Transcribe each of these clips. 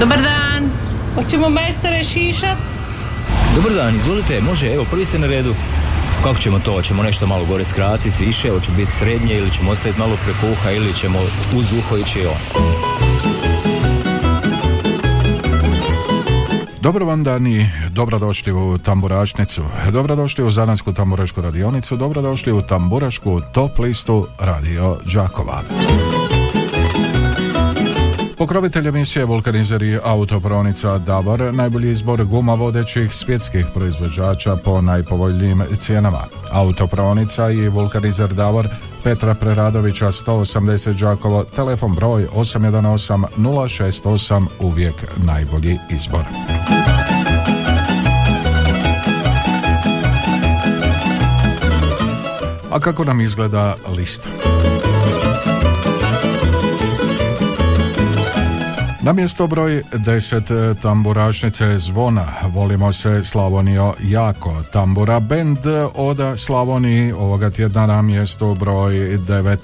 Dobar dan. Hoćemo majstore šišat? Dobar dan, izvolite, može, evo, prvi ste na redu. Kako ćemo to? Hoćemo nešto malo gore skratiti, više, hoće biti srednje ili ćemo ostaviti malo preko uha ili ćemo uz uho ići on. Dobro vam dani, dobrodošli u Tamburašnicu, dobrodošli u Zanansku tamburašku radionicu, dobrodošli u Tamburašku top listu Radio Đakova. Pokrovitelj emisije vulkanizeri autopronica Davor, najbolji izbor guma vodećih svjetskih proizvođača po najpovoljnijim cijenama. Autopronica i vulkanizer Davor Petra Preradovića 180 Đakovo, telefon broj 818 068, uvijek najbolji izbor. A kako nam izgleda lista? Na mjesto broj 10 tamburašnice zvona. Volimo se Slavonio jako. Tambura bend Oda Slavoniji. Ovoga tjedna na mjesto broj 9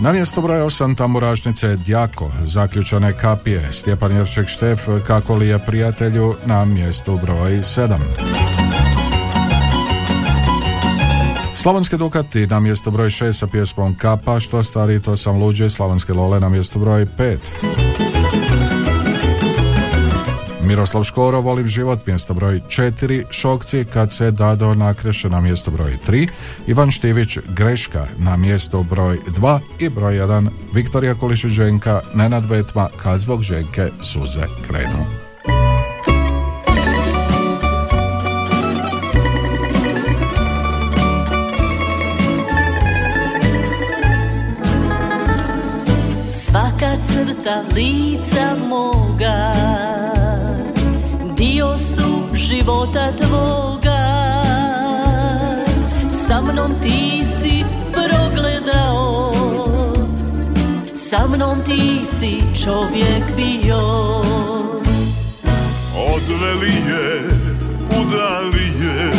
Na mjesto broj 8 tamburašnice Djako, zaključane kapije, Stjepan Jerček Štef, kako li je prijatelju, na mjestu broj 7. Slavonske Dukati na mjesto broj 6 sa pjesmom Kapa, što stari to sam luđe, Slavonske Lole na mjesto broj 5. Miroslav Škoro, Volim život, mjesto broj 4, Šokci, kad se Dado nakreše na mjesto broj 3, Ivan Štivić, Greška na mjesto broj 2 i broj 1, Viktorija Kulišić Ženka, Nenad Vetma, kad zbog Ženke suze krenu. Mnom ti si progledao. Sa mnom ti si čovjek bio. Odveli je, udali je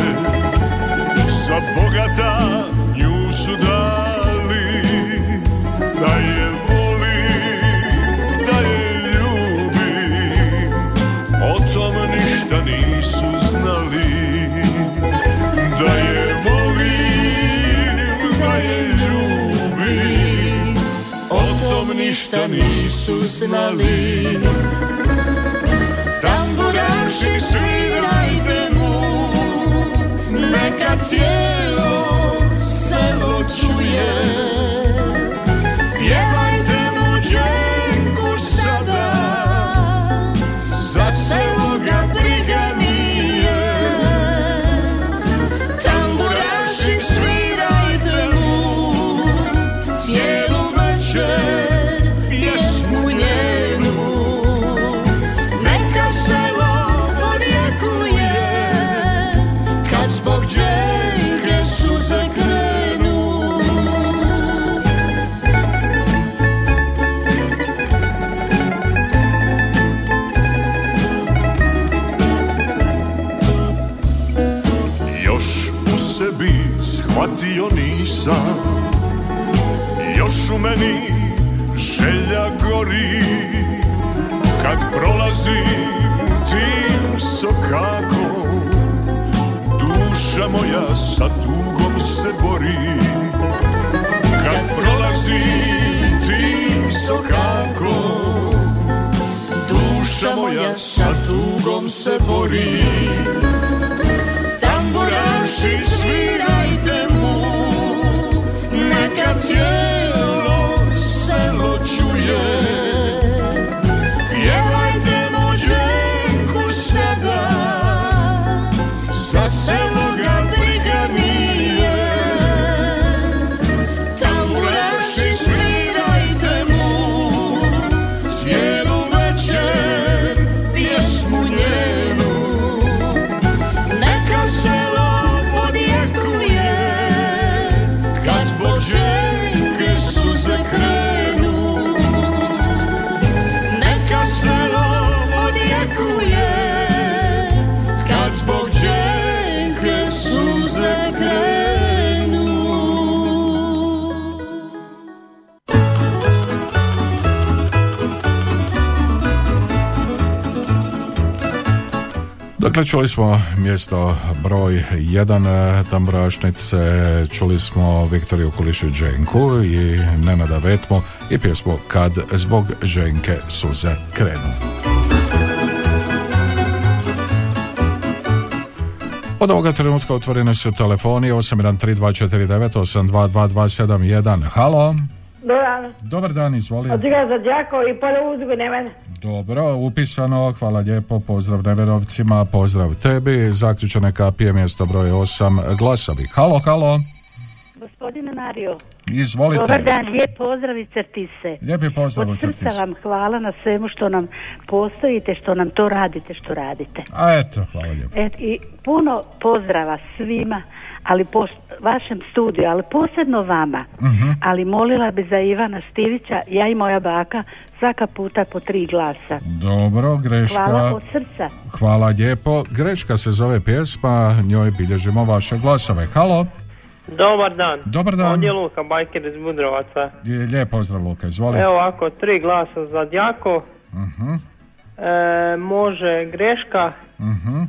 Sa bogata nju su dali ništa nisu znali. Tamburaši svirajte mu Neka cijelo selo čuje U meni želja gori. Kad prolazim tim sokakom Duša moja sa tugom se bori. Kad prolazim tim sokakom Duša moja sa tugom se bori. Tamburaši svirajte mu Neka cijelo selo čuje Pjevajte mu dženku sada Za selo Dakle, čuli smo mjesto broj jedan e, tamburašnice, čuli smo Viktoriju Kulišu Dženku i Nenada Vetmu i pjesmu Kad zbog Ženke suze krenu. Od ovoga trenutka otvorene su telefoni 813249822271. Halo? Dobar, Dobar dan, izvoli. od za Đako i pola uzgu Neven. Dobro, upisano, hvala lijepo, pozdrav Neverovcima, pozdrav tebi, zaključene kapije, mjesto broj 8, glasovi. Halo, halo, Gospodine Mario, izvolite. dobar dan, lijep pozdrav iz Crtise. Lijepi pozdrav srca Crtisa. vam hvala na svemu što nam postojite, što nam to radite, što radite. A eto, hvala lijepo. Et, I puno pozdrava svima, ali po vašem studiju, ali posebno vama. Mhm. Ali molila bi za Ivana Stivića, ja i moja baka, svaka puta po tri glasa. Dobro, greška. Hvala od srca. Hvala lijepo. Greška se zove pjesma, njoj bilježimo vaše glasove. Halo, Dobar dan. Dobar dan. Ovdje je Luka Bajker iz Budrovaca. je- lijep pozdrav Luka, izvoli. Evo ovako, tri glasa za Djako. Mhm, E, može Greška. mhm.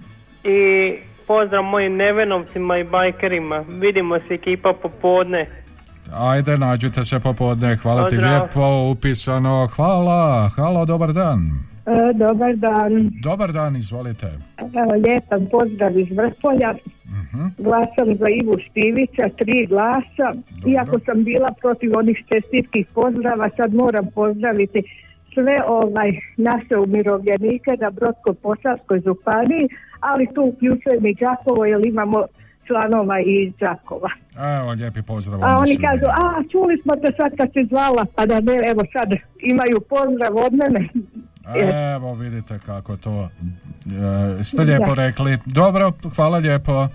I pozdrav mojim nevenovcima i bajkerima. Vidimo se ekipa popodne. Ajde, nađite se popodne, hvala ti Pozdrav. lijepo, upisano, hvala, halo, dobar dan. E, Dobar dan, Dobar dan, izvolite. Evo, lijepan pozdrav iz Vrpolja. Glasam za Ivu Štivića, tri glasa. Iako sam bila protiv onih čestitkih pozdrava, sad moram pozdraviti sve ovaj naše umirovljenike na Brodsko-Posavskoj županiji, ali tu uključujem i Đakovo jer imamo članova iz Đakova. Evo, lijepi pozdrav. A oni kažu, a čuli smo te sad kad si zvala, pa da ne, evo sad imaju pozdrav od mene. Evo, vidite kako to e, ste lijepo rekli. Dobro, hvala lijepo. E,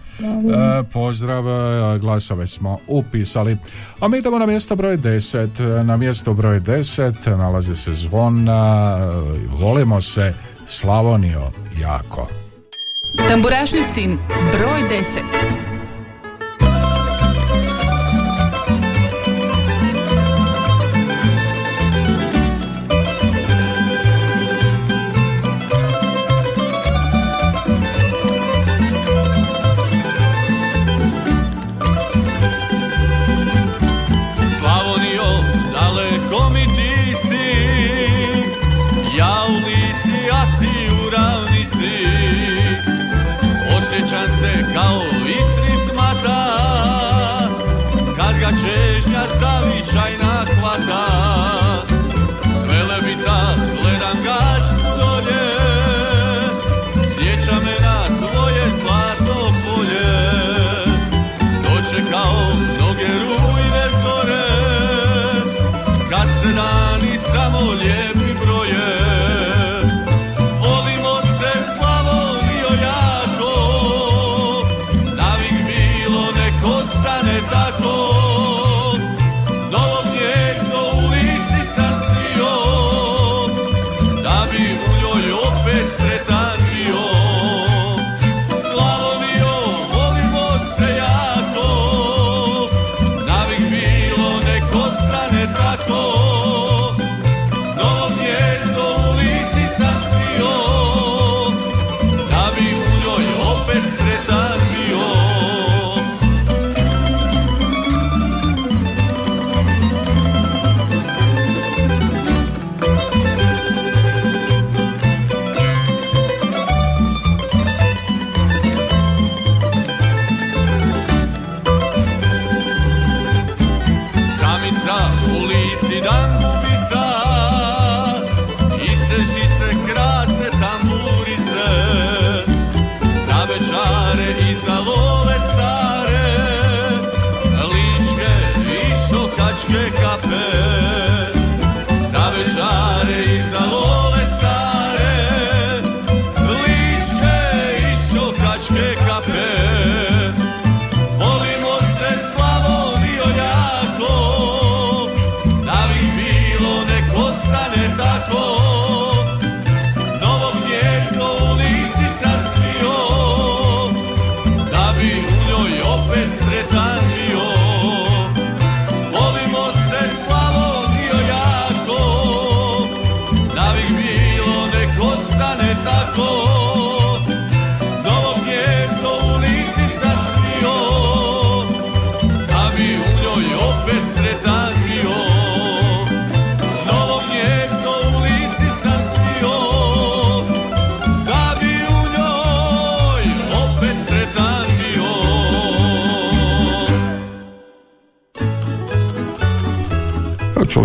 pozdrav, e, glasove smo upisali. A mi idemo na mjesto broj 10. Na mjesto broj 10 nalazi se zvona. e, Volimo se Slavonio jako. Tamburašnicin broj 10. dani samo lijepi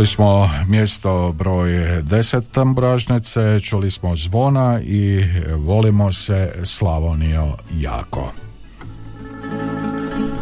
Čuli smo mjesto broj 10 tamburažnice, čuli smo zvona i volimo se Slavonio jako.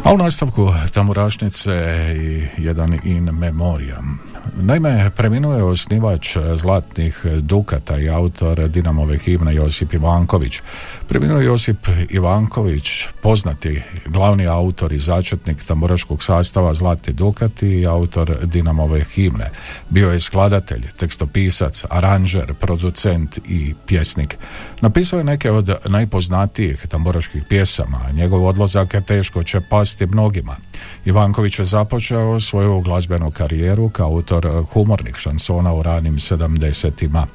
A u nastavku tamburašnice i jedan in memoriam. Naime, preminuo je osnivač Zlatnih Dukata i autor Dinamove himne Josip Ivanković. Preminuo je Josip Ivanković, poznati glavni autor i začetnik tamburaškog sastava Zlatni Dukati i autor Dinamove himne. Bio je skladatelj, tekstopisac, aranžer, producent i pjesnik. Napisao je neke od najpoznatijih tamburaških pjesama, a njegov odlazak je teško će pasti mnogima. Ivanković je započeo svoju glazbenu karijeru kao autor humornih šansona u ranim 70-ima.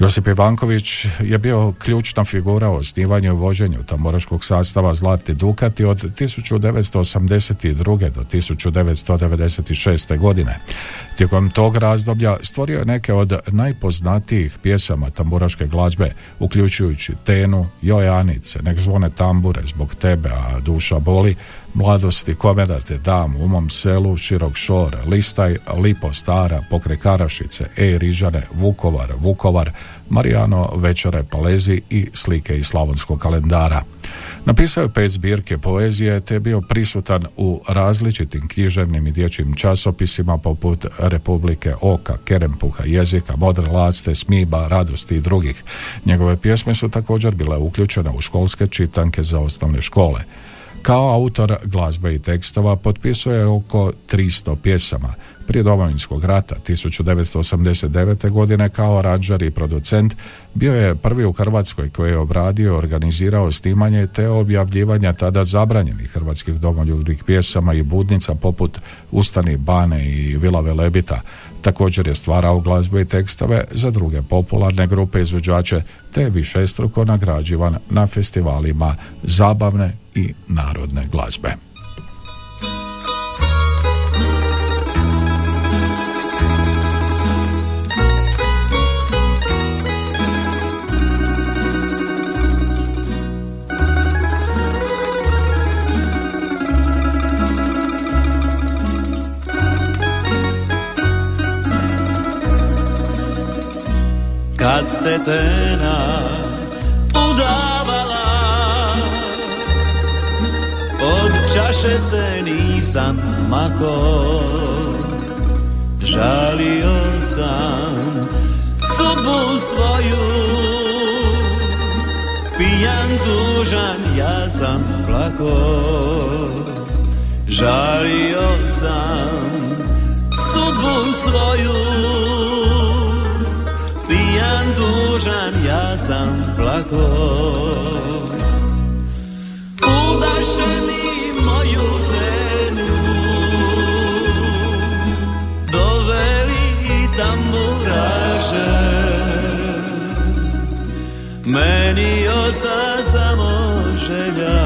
Josip Ivanković je bio ključna figura u osnivanju i vođenju tamburaškog sastava Zlatni Dukati od 1982. do 1996. godine. Tijekom tog razdoblja stvorio je neke od najpoznatijih pjesama tamburaške glazbe, uključujući Tenu, Jojanice, Nek zvone tambure zbog tebe, a duša boli, Mladosti komeda te dam u mom selu, širok šor, listaj, lipo stara, pokre Karašice, e Rižane, Vukovar, Vukovar, Marijano, večere Palezi i slike iz slavonskog kalendara. Napisao je pet zbirke poezije te je bio prisutan u različitim književnim i dječjim časopisima poput Republike Oka, Kerempuha, Jezika, Modre Laste, Smiba, Radosti i drugih. Njegove pjesme su također bile uključene u školske čitanke za osnovne škole. Kao autor glazbe i tekstova potpisuje oko 300 pjesama. Prije domovinskog rata 1989. godine kao aranđer i producent bio je prvi u Hrvatskoj koji je obradio, organizirao snimanje te objavljivanja tada zabranjenih hrvatskih domoljubnih pjesama i budnica poput Ustani Bane i Vila Velebita. Također je stvarao glazbe i tekstove za druge popularne grupe izvođače te je višestruko nagrađivan na festivalima zabavne i narodne glazbe. Kad se tena udavala. Od čaše se nisam mako Žalio sam sudbu svoju. Pijan dužan ja sam plako Žalio sam sudbu svoju Pijan dužan ja sam plako Udaše mi moju ženu Doveli i tamburaše. Meni osta samo želja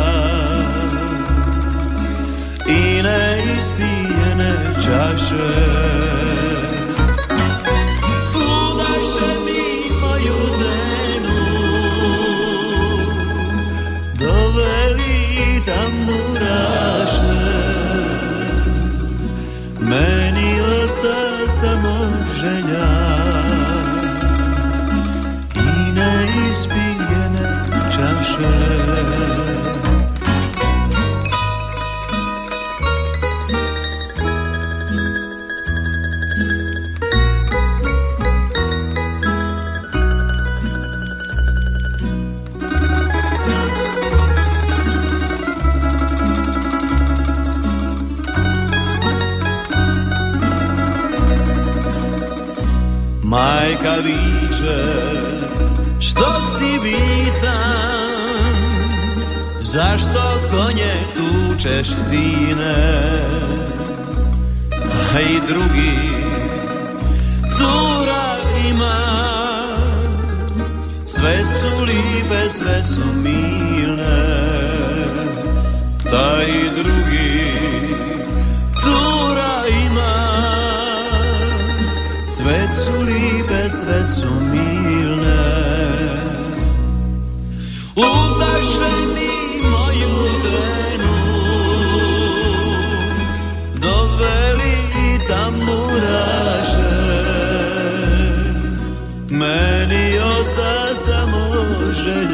I neispijene čaše samo želja I neispijene čaše viče Što si bisan? Zašto konje tučeš sine? A i drugi Cura ima. Sve su lipe, sve su milne. Taj drugi Sve su lipe, sve su milne Udaše mi moju trenu Doveli tamburaše Meni osta samo želja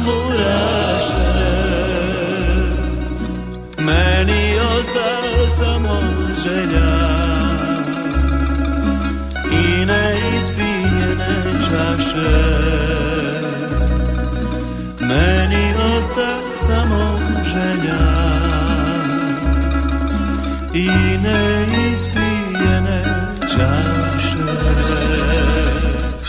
tamburaše Meni osta samo želja I neispijene čaše. Meni osta samo želja I neispijene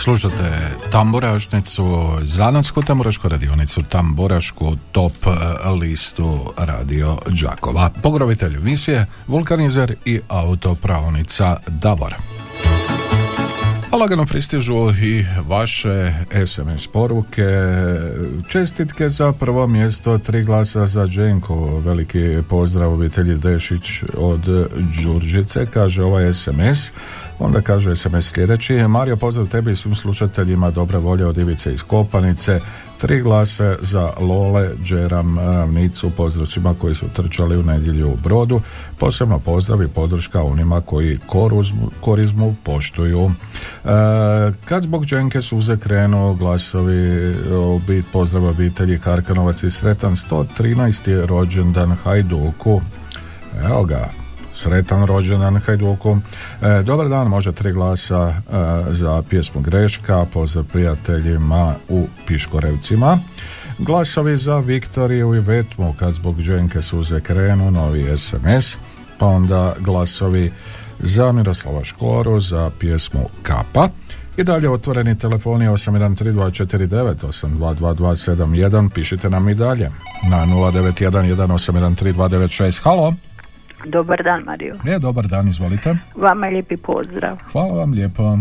Slušate tamburašnicu, zanatsku tamburašku radionicu, tamburašku top e, listu radio Đakova. Pogrovitelj emisije, vulkanizer i autopravnica Davor. A lagano pristižu i vaše SMS poruke. Čestitke za prvo mjesto, tri glasa za Dženko. Veliki pozdrav obitelji Dešić od Đurđice, kaže ovaj SMS. Onda kaže SMS sljedeći. Mario, pozdrav tebi i svim slušateljima dobre volje od Ivice iz Kopanice. Tri glase za Lole, Džeram, Ravnicu, pozdrav svima koji su trčali u nedjelju u brodu. Posebno pozdrav i podrška onima koji koruzmu, korizmu poštuju. E, kad zbog Dženke suze krenu glasovi obit, pozdrav obitelji Harkanovac i sretan 113. rođendan Hajduku. Evo ga, sretan rođendan Hajduku. E, dobar dan, može tri glasa e, za pjesmu Greška, pozdrav prijateljima u Piškorevcima. Glasovi za Viktoriju i Vetmu, kad zbog Dženke suze krenu, novi SMS, pa onda glasovi za Miroslava Škoru, za pjesmu Kapa. I dalje otvoreni telefoni 813249822271, pišite nam i dalje na 0911813296. Halo? Dobar dan, Mario. E, dobar dan, izvolite. Vama lijepi pozdrav. Hvala vam lijepo.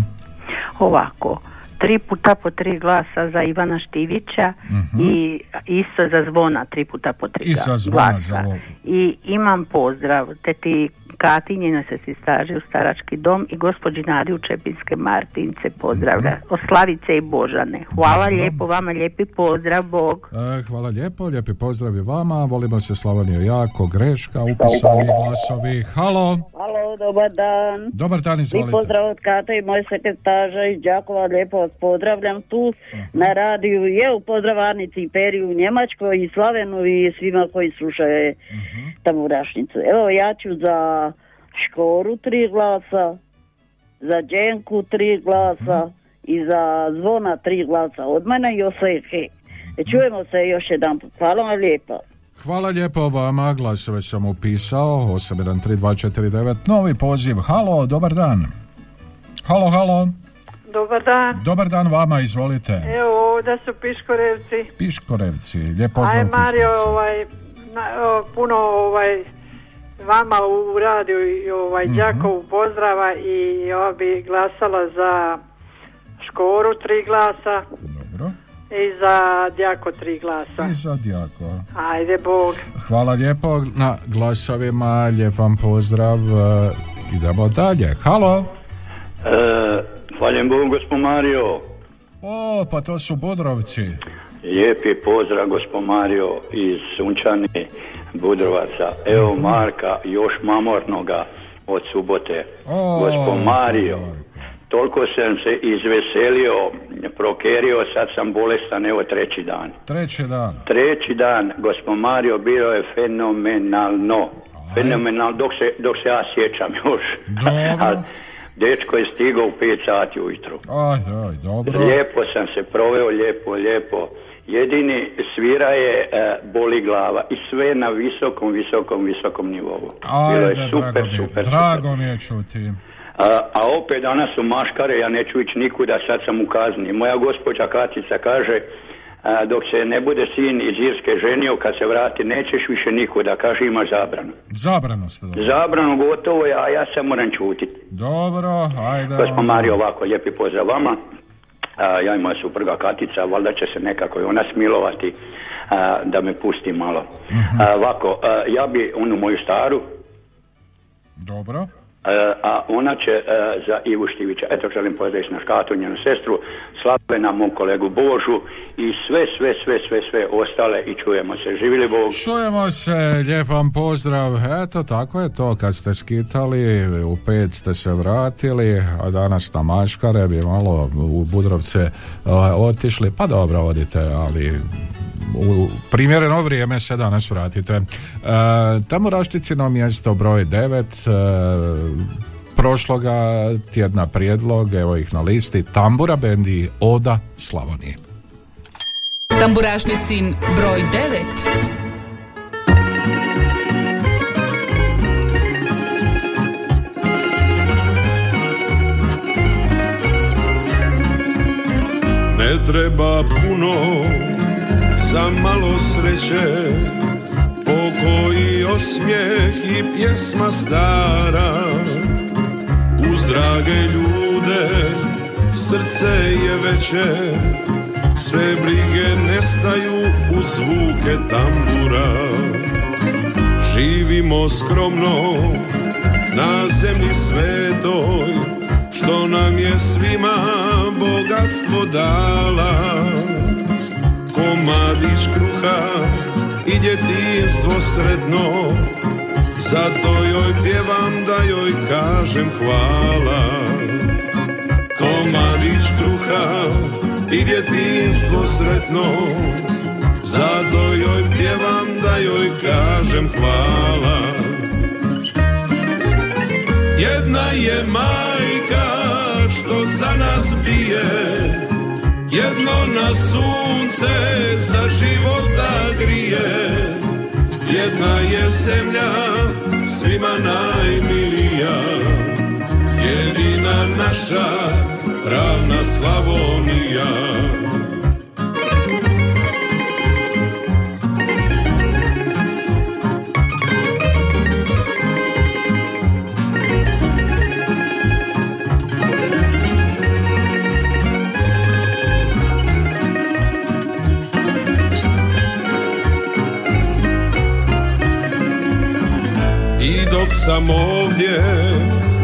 Ovako, tri puta po tri glasa za Ivana Štivića i isto za zvona tri puta po tri. I za ga- zvona, glasa. za. I imam pozdrav teti Katinje na se staži u starački dom i gospođi Nadi u Čepinske Martince pozdravlja. Od Slavice i Božane. Hvala Dobro. lijepo vama, lijepi pozdrav, Bog. E, hvala lijepo, lijepi pozdrav i vama. Volimo se Slavoniju jako, greška, upisani glasovi. Halo, Halo, dobar dan. dobar dan, Vi izvolite. pozdrav od Kate i moje sekretaža iz Đakova, lijepo vas pozdravljam tu na radiju. Je u pozdravarnici i Peri u Njemačkoj i Slavenu i svima koji slušaju tamo u Rašnicu. Evo ja ću za Škoru tri glasa, za Đenku tri glasa i za Zvona tri glasa od mene i Osehe. E, Čujemo se još jedan put. Hvala vam lijepo. Hvala lijepo vama, glasove sam upisao, 813249, novi poziv. Halo, dobar dan. Halo, halo. Dobar dan. Dobar dan vama, izvolite. Evo ovdje su Piškorevci. Piškorevci, lijep pozdrav Aj Mario, Piškorevci. ovaj, na, o, puno ovaj, vama u radiju i ovaj, Mhm. Đakovu pozdrava i ja bi glasala za Škoru tri glasa Dobro. i za Đako tri glasa. I za Djako. Ajde Bog. Hvala lijepo na glasovima, lijep vam pozdrav. e, Idemo dalje. Halo. E, Hvaljen Bogu, gospod Mario. O, pa to su Budrovci. Lijepi pozdrav, gospod Mario, iz Sunčani Budrovaca. Evo Marka, još mamornoga od subote. Gospod Mario, toliko sam se izveselio, prokerio, sad sam bolestan, evo treći dan. Treći dan. Treći dan, gospod Mario, bilo je fenomenalno. Fenomenalno, dok se, dok se ja sjećam još. Dobro. Dečko je stigao u 5 sati ujutro. Aj, aj, dobro. Lijepo sam se proveo, lijepo, lijepo. Jedini svira je e, boli glava i sve na visokom, visokom, visokom nivou. Bilo je Ajde, super, drago je. super, drago mi je čuti. A, a opet danas su maškare, ja neću ići nikuda, sad sam u kazni. Moja gospođa Katica kaže, a, dok se ne bude sin iz Irske ženio, kad se vrati, nećeš više nikuda, kaže imaš zabranu. Zabrano ste dobro. Zabranu gotovo je, a ja se moram čutiti. Dobro, ajde. Gospod Mario, ovako, lijepi pozdrav vama. A, ja i moja supruga Katica, valjda će se nekako i ona smilovati a, da me pusti malo. A, ovako, a, ja bi onu moju staru, Dobro. A, a ona će a, za Ivu Štivića. Eto, želim pozdraviti na škatu, njenu sestru, Slavena, mom kolegu Božu i sve, sve, sve, sve, sve ostale i čujemo se. Živili Bog. Čujemo se, lijep vam pozdrav. Eto, tako je to, kad ste skitali, u pet ste se vratili, a danas na Mačkare bi malo u Budrovce ovaj, otišli. Pa dobro, odite, ali u primjereno vrijeme se danas vratite. E, tamo Rašticino mjesto broj 9, e, prošloga tjedna prijedlog, evo ih na listi, Tambura Bendi Oda Slavonije. Tamburašnicin broj 9. Ne treba puno za malo sreće. Pokoji osmijeh i pjesma stara. Uz drage ljude srce je veće. Sve brige nestaju u zvuke tambura. Živimo skromno na zemlji svetoj Što nam je svima bogatstvo dala Komadić kruha i djetinstvo sredno. Zato joj pjevam da joj kažem hvala. Komadić kruha i djetinstvo sretno Zato joj pjevam da joj kažem hvala. Jedna je majka što za nas bije Jedno na sunce za života grije. Jedna je zemlja svima najmilija. Jedina naša ravna Slavonija dok sam ovdje,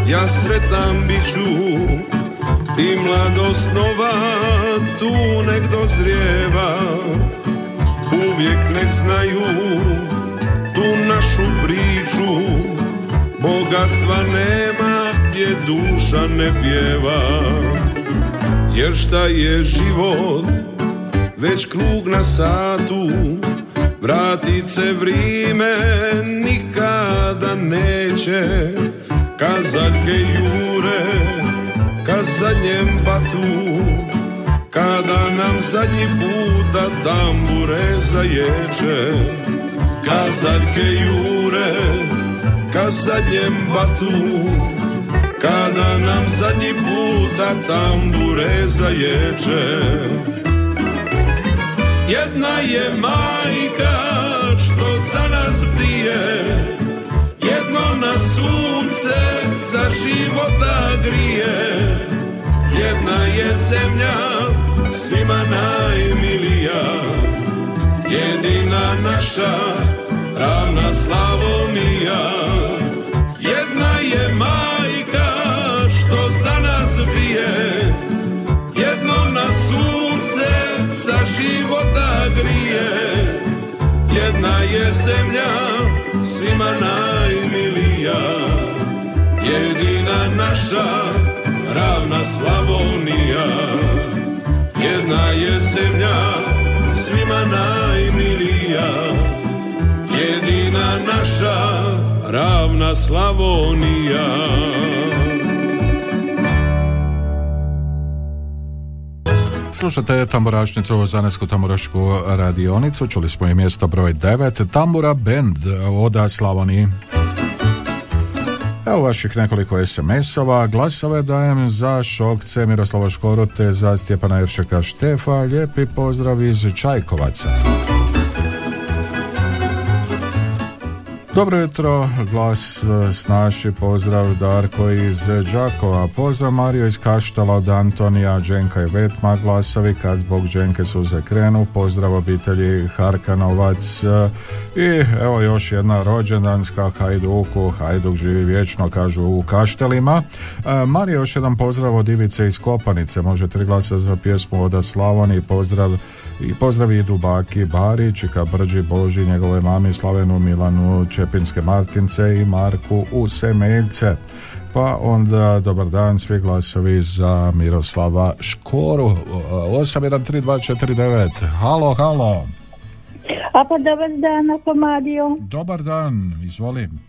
ja sretan bit ću I mladost nova tu nek dozrijeva. Uvijek nek znaju tu našu priču Bogatstva nema gdje duša ne pjeva. Jer šta je život, već krug na satu Vratit se nikada neće Kazaljke jure ka zadnjem patu Kada nam zadnji puta tambure zaječe. Kazaljke jure ka zadnjem batu Kada nam zadnji puta tambure zaječe. Jedna je majka što za nas bdije Jedno na sunce za života grije Jedna je zemlja svima najmilija. Jedina naša ravna Slavonija. Jedna je majka što za nas bije. Jedno na sunce za života grije Jedna je zemlja svima najmilija. Jedina naša ravna Slavonija. Jedna je zemlja svima najmilija. Jedina naša ravna Slavonija Slušate tamburašnicu, Zanesku tamburašku radionicu, čuli smo i mjesto broj 9, Tambura Band Oda Slavoniji. Evo vaših nekoliko SMS-ova. Glasove dajem za Šokce Miroslava Škoru te za Stjepana Jeršeka Štefa. Lijepi pozdrav iz Čajkovaca. Dobro jutro, glas e, snaši, pozdrav Darko iz Đakova, pozdrav Mario iz Kaštala od Antonija, Dženka i Vetma, glasovi kad zbog Dženke suze krenu, pozdrav obitelji Harkanovac. E, i evo još jedna rođendanska Hajduku, Hajduk živi vječno, kažu u Kaštelima. E, Mario, još jedan pozdrav od Ivice iz Kopanice, može tri glasa za pjesmu od Slavoni, pozdrav i pozdrav idu baki Barić, ka Brđi Boži, njegove mami Slavenu Milanu Čepinske Martince i Marku u Semeljce. Pa onda, dobar dan, svi glasovi za Miroslava Škoru. 813249. Halo, halo. A pa dobar dan, ako Mario. Dobar dan, izvolim.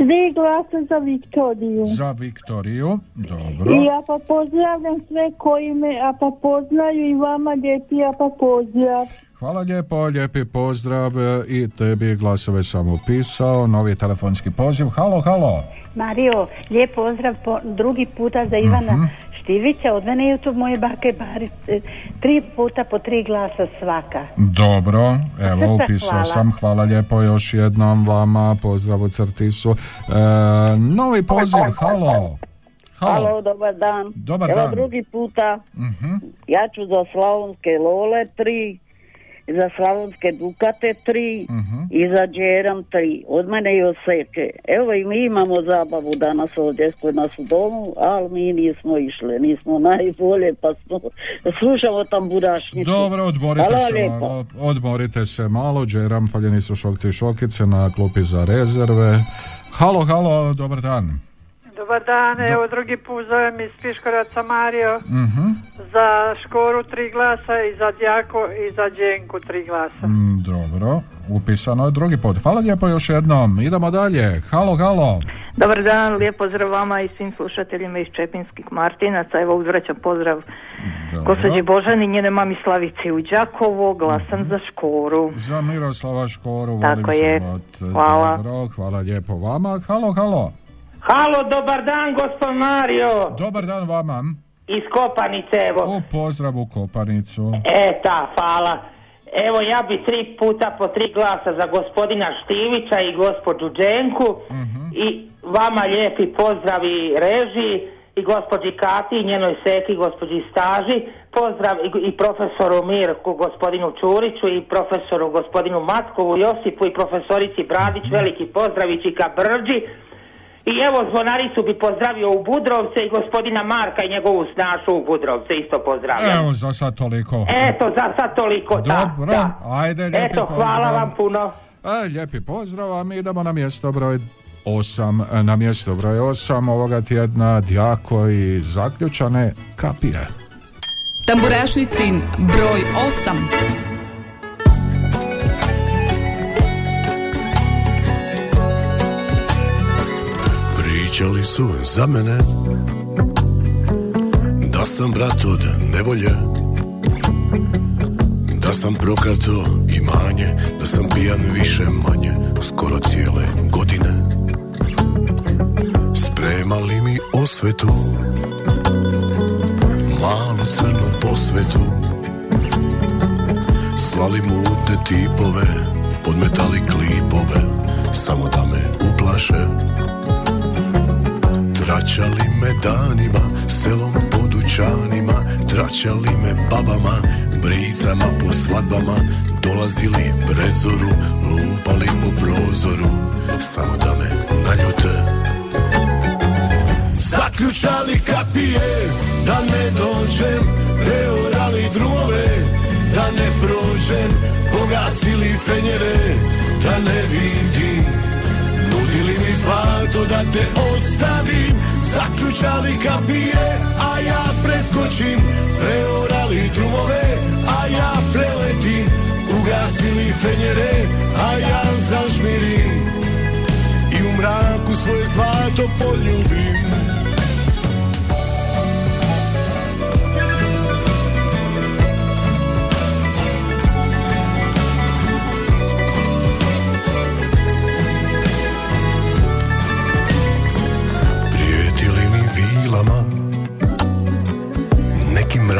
Tri glasa za Viktoriju. Za Viktoriju, dobro. I ja pa pozdravljam sve koji me a pa poznaju i vama lijepi a pa pozdrav. Hvala lijepo, lijepi pozdrav i tebi glasove sam upisao. Novi telefonski poziv. Halo, halo. Mario, lijep pozdrav po drugi puta za Ivana Mhm. Štivića, od mene YouTube moje bake Barice, tri puta po tri glasa svaka. Dobro, evo upisao hvala. sam, hvala lijepo još jednom vama, pozdrav u crtisu. E, novi poziv, halo. Halo. Halo, dobar dan. Dobar Evo dan. drugi puta. Mhm. Ja ću za slavonske lole tri, za slavonske dukate tri Mhm. i za džeram tri. Od mene i oseke. Evo i mi imamo zabavu danas ovdje kod nas u domu, ali mi nismo išli. Nismo najbolje, pa smo, slušamo tamburašnicu. Dobro, odmorite Hvala se lijepo. malo, odmorite se malo, džeram, paljeni su šokci i šokice na klupi za rezerve. Halo, halo, dobar dan. Dobar dan, evo drugi put zovem iz Piškoraca Mario. Mhm. Za Škoru tri glasa i za Djako i za Đenku tri glasa. Mm, Dobro, upisano je drugi put. Hvala lijepo još jednom. Idemo dalje. Halo, halo. Dobar dan, lijep pozdrav vama i svim slušateljima iz Čepinskih Martinaca. Evo uzvraćam pozdrav gospođi Božani, njene mami Slavici u Đakovo, glasam za Škoru. Za Miroslava Škoru, Tako volim je. život. Hvala. Dobro, hvala lijepo vama. Halo, halo. Halo, dobar dan, gospod Mario. Dobar dan vama. Iz Kopanice, evo. U pozdravu Kopanicu. E, ta, hvala. Evo, ja bi tri puta po tri glasa za gospodina Štivića i gospođu Dženku i vama lijepi pozdrav i režiji i gospođi Kati i njenoj seki, gospođi Staži, pozdrav i, i profesoru Mirku, gospodinu Čuriću i profesoru gospodinu Matkovu, Josipu i profesorici Bradić, veliki pozdrav i Čika Brđi. I evo zvonaricu bi pozdravio u Budrovce i gospodina Marka i njegovu snašu u Budrovce isto pozdravljam. Evo za sad toliko. Eto, za sad toliko, da, Dobro, da. ajde, lijepi Eto, hvala pozdrav. vam puno. E, lijepi pozdrav, a mi idemo na mjesto broj 8. Na mjesto broj 8 ovoga tjedna Djako i zaključane kapije. Tamburašnicin broj 8. Pričali su za mene Da sam brat od nevolje Da sam prokrato imanje Da sam pijan više manje Skoro cijele godine. Spremali mi osvetu Malu crnu posvetu. Slali mutne tipove Podmetali klipove Samo da me uplaše Tračali me danima, selom po dućanima Tračali me babama, bricama po svadbama Dolazili pred zoru, lupali po prozoru Samo da me naljute. Zaključali kapije, da ne dođem Preorali drumove, da ne prođem Pogasili fenjere, da ne vidim Nudili mi zlato da te ostavim Zaključali kapije, a ja preskočim. Preorali drumove, a ja preletim. Ugasili fenjere, a ja zažmirim. I u mraku svoje zlato poljubim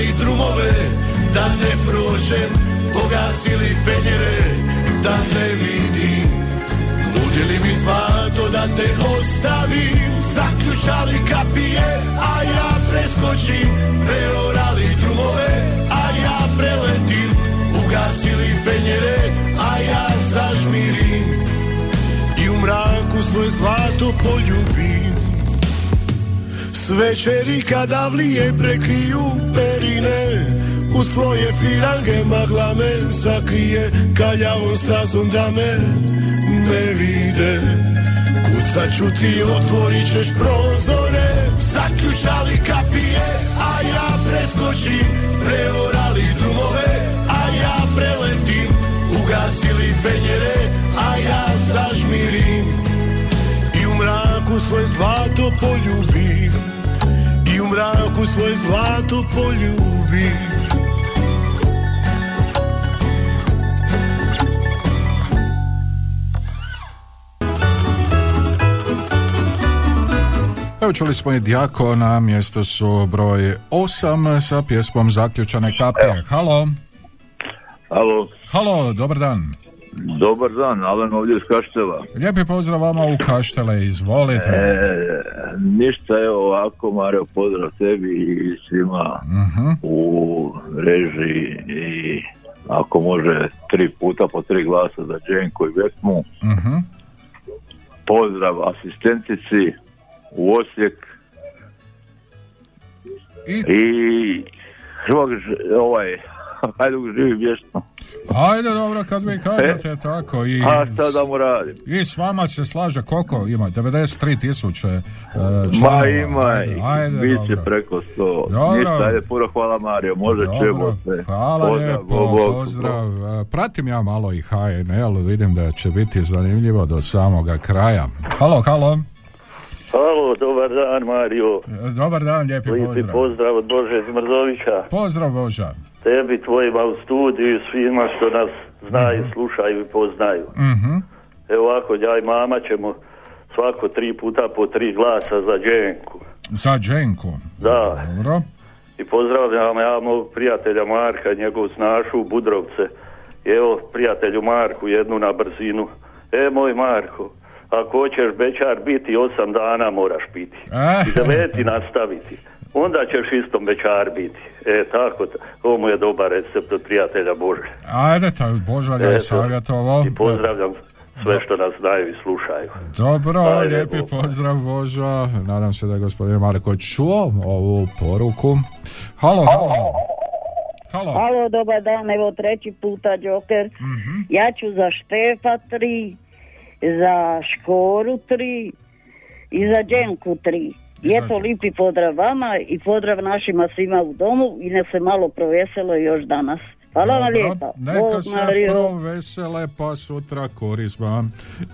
Preorali drumove da ne prođem Pogasili fenjere da ne vidim. Nudili mi zlato da te ostavim Zaključali kapije, a ja preskočim. Preorali drumove, a ja preletim. Ugasili fenjere, a ja zažmirim. I u mraku svoje zlato poljubim Večeri kada vlije prekriju perine U svoje firange magla me sakrije Kaljavom stazom da me ne vide. Kucat ću ti, otvorit ćeš prozore Zaključali kapije, a ja preskočim Preorali drumove, a ja preletim Ugasili fenjere, a ja zažmirim. I u mraku svoje zlato poljubim mraku svoje zlato poljubim Evo čuli smo i Dijako, na mjestu su broj 8 sa pjesmom Zaključane kapije. Halo. Halo. Halo, dobar dan. Dobar dan, Alen ovdje iz Kaštela. Lijepi pozdrav vama u Kaštele, izvolite. E, ništa, evo ovako, Mario, pozdrav tebi i svima Mhm. u režiji i ako može tri puta po tri glasa za Dženko i Vesmu. Mhm. Pozdrav asistentici u Osijek i, i Hrvak, ž- ovaj, Hajduk živi vječno. Ajde, dobro, kad vi kažete tako. I, A šta da mu radim? I s vama se slaže koliko ima? 93 tisuće e, Ma ima, Ajde, ajde, bit će dobro. preko 100. Dobro. Ništa, ajde, puno hvala Mario, može Dobro, se. Hvala Pozdrav, lijepo, Bog, pozdrav. E, Pratim ja malo i HNL, vidim da će biti zanimljivo do samoga kraja. Halo, halo. Halo, dobar dan Mario. Dobar dan, lijepi Lijepi pozdrav. pozdrav od Bože Zmrzovića. Pozdrav Boža. Tebi, tvojima u studiju i svima što nas znaju, Mhm. slušaju i poznaju. Mhm. Evo ovako, ja i mama ćemo svako tri puta po tri glasa za Dženku. Za Dženku. Da. Dobro. I pozdravljam ja mog prijatelja Marka, njegovu snašu u Budrovce. I evo, prijatelju Marku, jednu na brzinu. E, moj Marko, ako hoćeš bećar biti, osam dana moraš piti. I deveti nastaviti. Onda ćeš istom bećar biti. E, tako, ovo mu je dobar recept od prijatelja Bože. Ajde, ta Boža je Eto. savjetovao. I pozdravljam sve što nas znaju i slušaju. Dobro, Ajde, lijepi Bog. pozdrav Boža. Nadam se da je gospodin Marko čuo ovu poruku. Halo, halo. Halo. Halo, dobar dan, evo treći puta Joker. Mhm. Ja ću za Štefa tri, za Škoru tri i za Dženku tri. I eto, lipi pozdrav vama i pozdrav našima svima u domu i ne se malo proveselo još danas. Hvala vam lijepa. Neka Bog se Mario. provesele pa sutra korizma. E,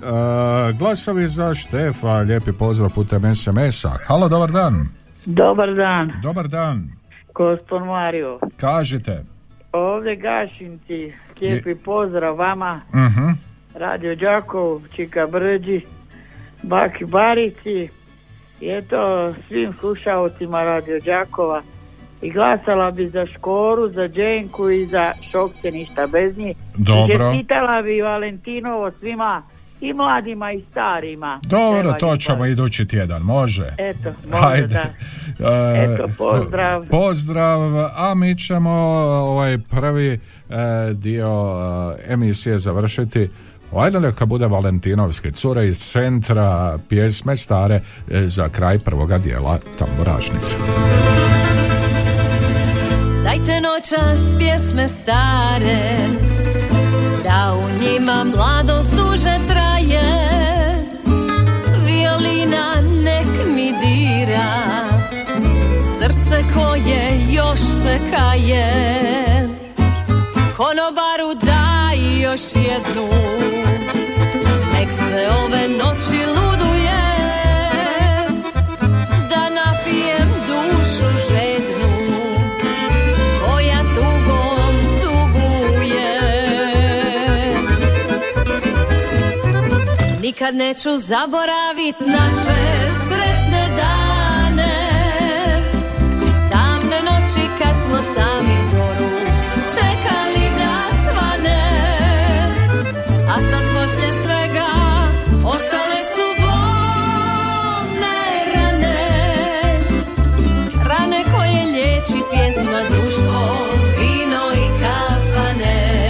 glasovi za Štefa, lijepi pozdrav putem SMS-a. Halo, dobar dan. Dobar dan, Dobar dan. gospod Mario. Kažite. Ovdje Gašinci, lijepi pozdrav vama, Mhm. Radio Đakov, Čika Brđi, Baki Barici i eto svim slušalcima Radio Đakova. I glasala bi za Škoru, za Dženku i za Šokce, ništa bez njih. Dobro. I čestitala bi Valentinovo svima, i mladima i starima. Dobro, to ćemo idući tjedan, može. Eto, može Ajde. da. E, Eto, pozdrav. Pozdrav, a mi ćemo ovaj prvi e, dio e, emisije završiti Ajde neka bude Valentinovski cure iz centra pjesme stare e, za kraj prvoga dijela tamburašnice. Dajte noćas pjesme stare Da u njima mladost duže traje Violina nek mi dira moje još se kaje Konobaru daj još jednu. Nek se ove noći luduje Da napijem dušu žednu Koja tugom tuguje. Nikad neću zaboravit naše sretne dane Tamne noći kad smo sami pjesma društvo Vino i kafane.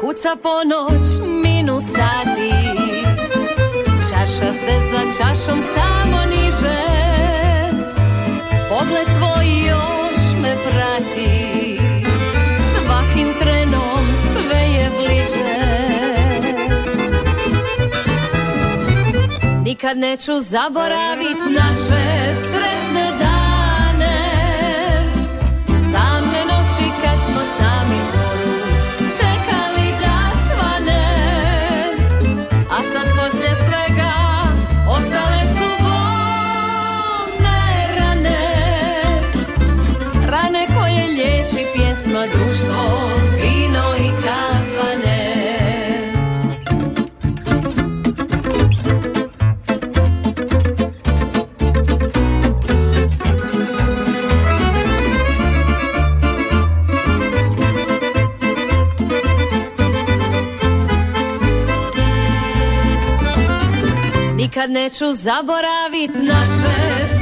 Kuca ponoć, minu sati. Čaša se za čašom samo Nikad neću zaboravit naše sretne Nikad neću zaboravit naše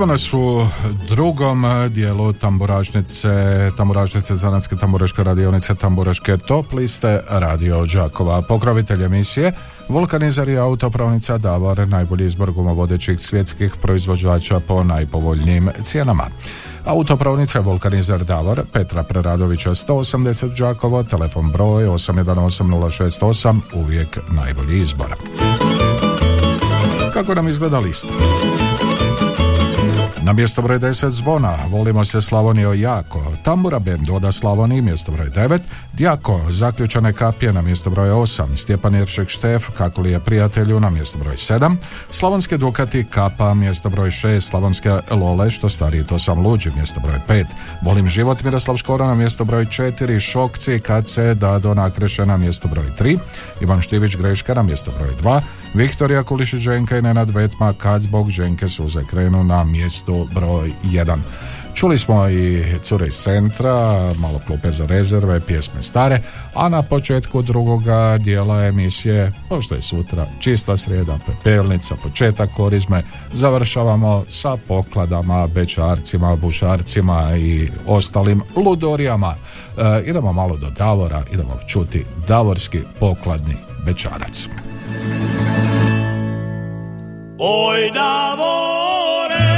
Evo nas u drugom dijelu tamburašnice, tamburašnice Zanatske tamburaške radionice, tamburaške top liste Radio Đakova. Pokrovitelj emisije, vulkanizer i autopravnica Davor, najbolji izbor gumovodećih svjetskih proizvođača po najpovoljnijim cijenama. Autopravnica Vulkanizer Davor, Petra Preradovića 180 Đakovo, telefon broj 818068, uvijek najbolji izbor. Kako nam izgleda lista? Na mjesto broj 10 zvona, volimo se Slavonijo jako, Tambura band Oda Slavoniji, mjesto broj 9, Djako, zaključane kapije na mjesto broj 8, Stjepan Jeršek Štef, kako li je prijatelju na mjesto broj 7, Slavonske Dukati, Kapa, mjesto broj 6, Slavonske Lole, što stariji to sam luđi, mjesto broj 5, Volim život Miroslav Škoro na mjesto broj 4, Šokci, kad se Dado Nakreše na mjesto broj 3, Ivan Štivić Greška na mjesto broj 2, Viktorija Kulišić Ženka i Nenad Vetma kad zbog Ženke suze krenu na mjesto broj 1. Čuli smo i cure iz centra, malo klupe za rezerve, pjesme stare, a na početku drugoga dijela emisije, pošto je sutra čista srijeda, pepelnica, početak korizme, završavamo sa pokladama, bečarcima, bušarcima i ostalim ludorijama. E, idemo malo do Davora, idemo čuti davorski pokladni bečarac. Oj Davore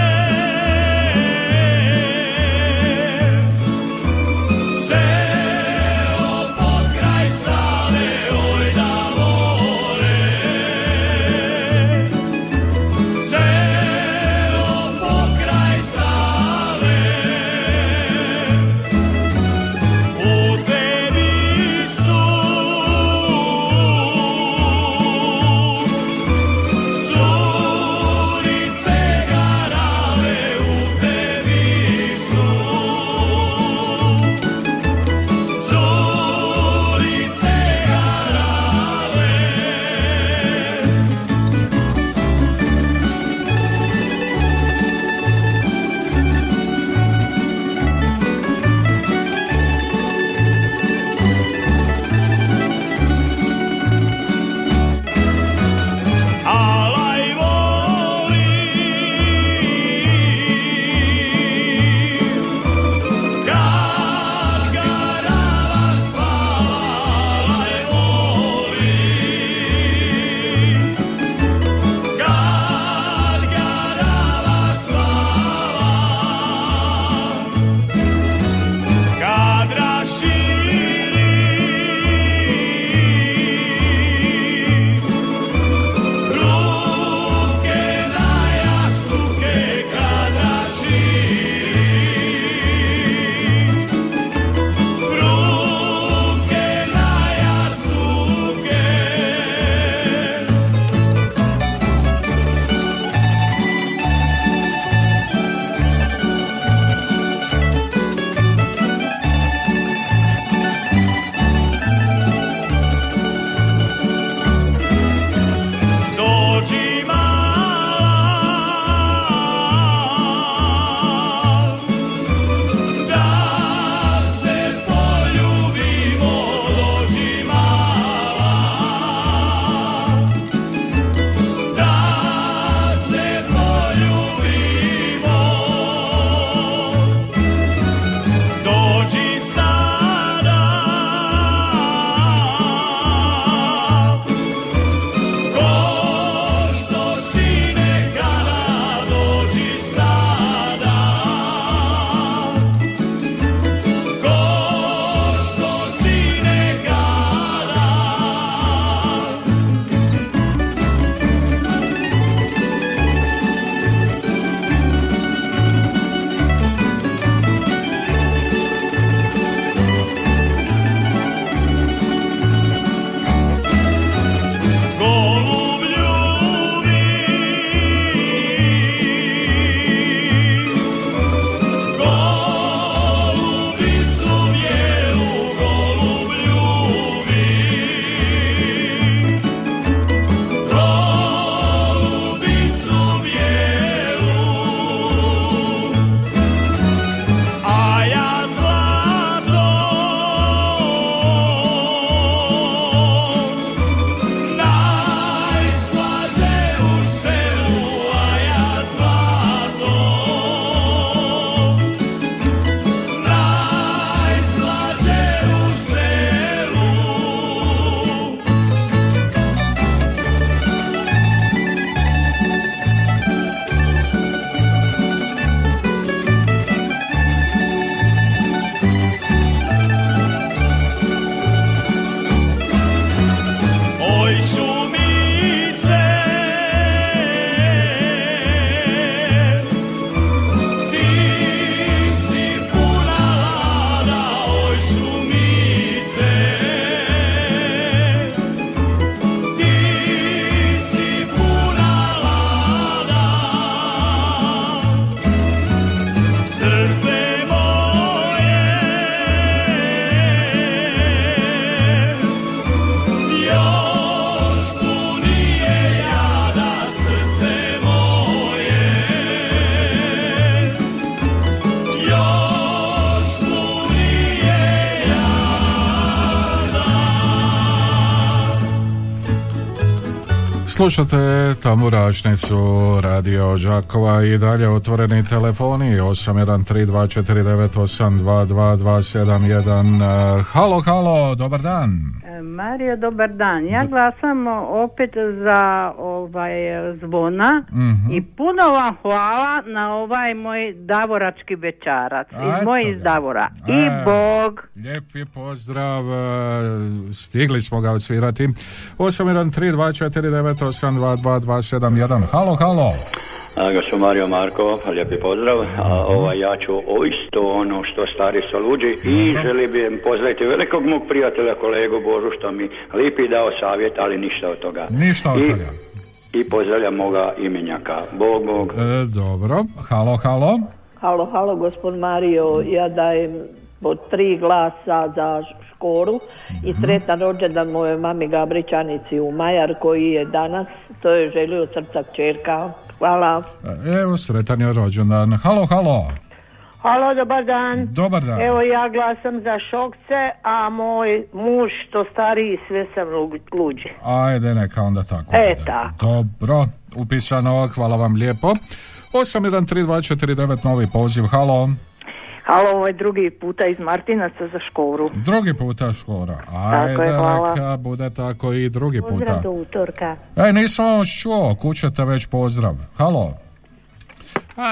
Slušate Tamburašnicu Radio Đakova i dalje otvoreni telefoni 813249822271 Eh, Halo, halo, dobar dan. E, Mario, dobar dan. Ja glasam opet za ovaj zvona Mhm. i puno vam hvala na ovaj moj davorački večarac iz Eto moj ga. iz Davora. I E, Bog. Lijepi pozdrav, eh, stigli smo ga odsvirati. 813249822271 Halo, halo. Gospod Mario Marko, lijepi pozdrav. A, ovaj, ja ću o isto ono što stari su luđi i želio bi pozdraviti velikog mog prijatelja, kolegu Božu, što mi lipi dao savjet, ali ništa od toga. Ništa od I- toga. I pozdravljam moga imenjaka. Bog, Bog. E, dobro, halo, halo. Halo, halo, gospod Mario, ja dajem po tri glasa za školu i sretan rođendan moje mami Gabričanici u Majar koji je danas, to je želio srca čerka. Hvala. Evo, sretan je rođendan. Halo, halo. Halo, dobar dan. Dobar dan. Evo ja glasam za šokce, a moj muž što stariji sve sam lu- luđi. Ajde, neka onda tako. E, tako. Dobro, upisano, hvala vam lijepo. 813249 novi poziv, halo. Halo, ovo je drugi puta iz Martinaca za škoru. Drugi puta škora. Ajde, Tako je, hvala. neka bude tako i drugi puta. Pozdrav do utorka. E, nisam vas čuo, kućete već pozdrav. Halo.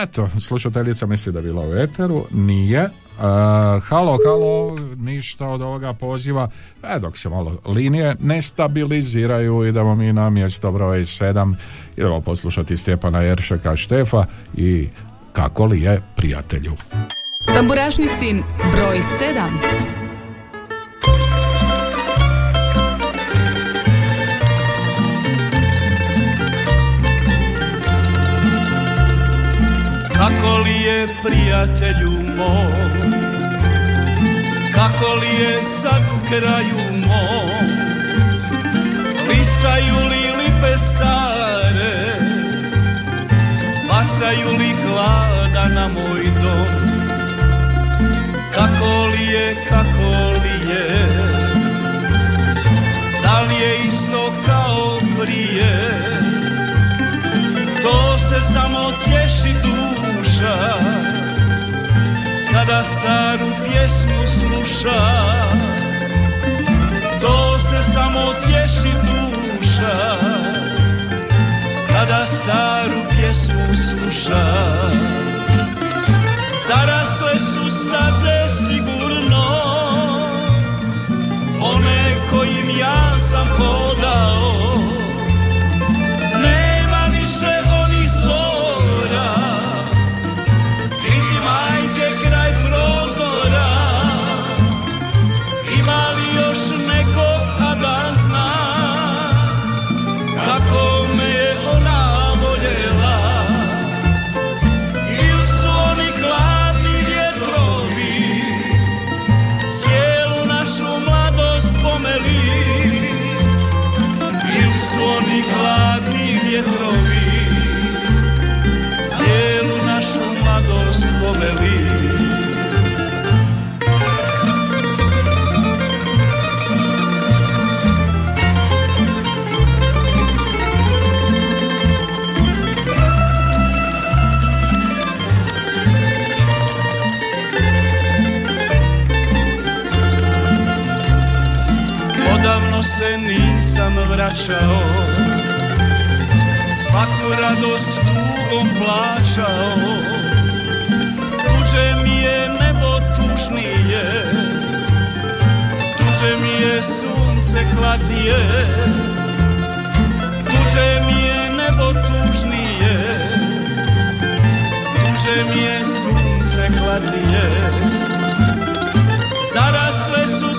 Eto, slušateljica misli da je bila u eteru, nije. E, halo, halo, ništa od ovoga poziva. E, dok se malo linije ne stabiliziraju, idemo mi na mjesto broj 7. Idemo poslušati Stjepana Jeršeka Štefa i kako li je prijatelju. Tamburašnicin broj 7. Kako li je prijatelju mom? Kako li je sad u kraju mom? Listaju li lipe stare? Bacaju li hlada na moj dom Kako li je, kako li je? Da li je isto kao prije? To se samo tješi duša Kada staru pjesmu sluša. To se samo tješi duša Kada staru pjesmu sluša Zarasle su staze sigurno One kojim ja sam hodao vraćao Svaku radost tugom plaćao Tuđe mi je nebo tužnije Tuđe mi je sunce hladnije Tuđe mi je nebo tužnije Tuđe mi je sunce hladnije Zarasle su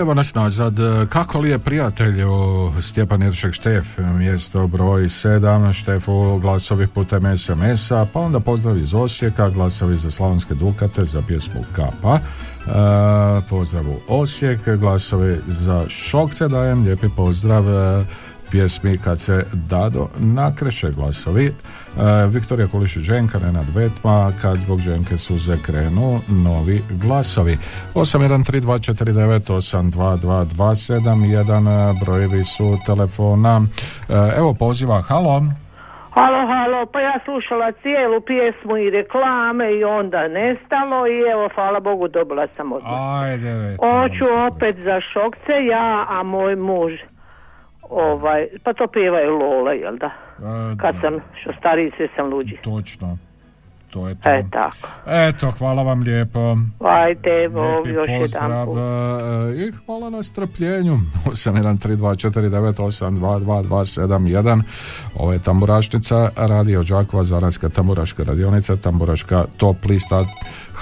evo nas nazad. Kako li je prijatelju Stjepan Iršek Štef, mjesto broj 7, Štefu glasovi putem SMS-a, pa onda pozdrav iz Osijeka, glasovi za Slavonske Dukate, za pjesmu Kapa. E, pozdrav Osijek, glasovi za Šokce dajem, lijepi pozdrav e, pjesmi kad se Dado nakreše glasovi. E, Viktorija Kulišić Ženka, Nenad Vetma kad zbog Ženke suze krenu novi glasovi. 813249822271 brojevi su telefona. E, evo poziva, halo. Halo, halo, pa ja slušala cijelu pjesmu i reklame i onda nestalo i evo, hvala Bogu, dobila sam odmah. Ajde. Hoću opet za šokce, ja, a moj muž, ovaj, pa to pjevaju Lola, jel da? E, Kad sam, što stariji, sve sam luđi. Točno, to je to. E, tako. Eto, hvala vam lijepo. Ajde, Lijepi još jedan pozdrav put. e, i hvala na strpljenju 813249822271 ovo je Tamburašnica Radio Đakova Zaranska Tamburaška radionica Tamburaška top lista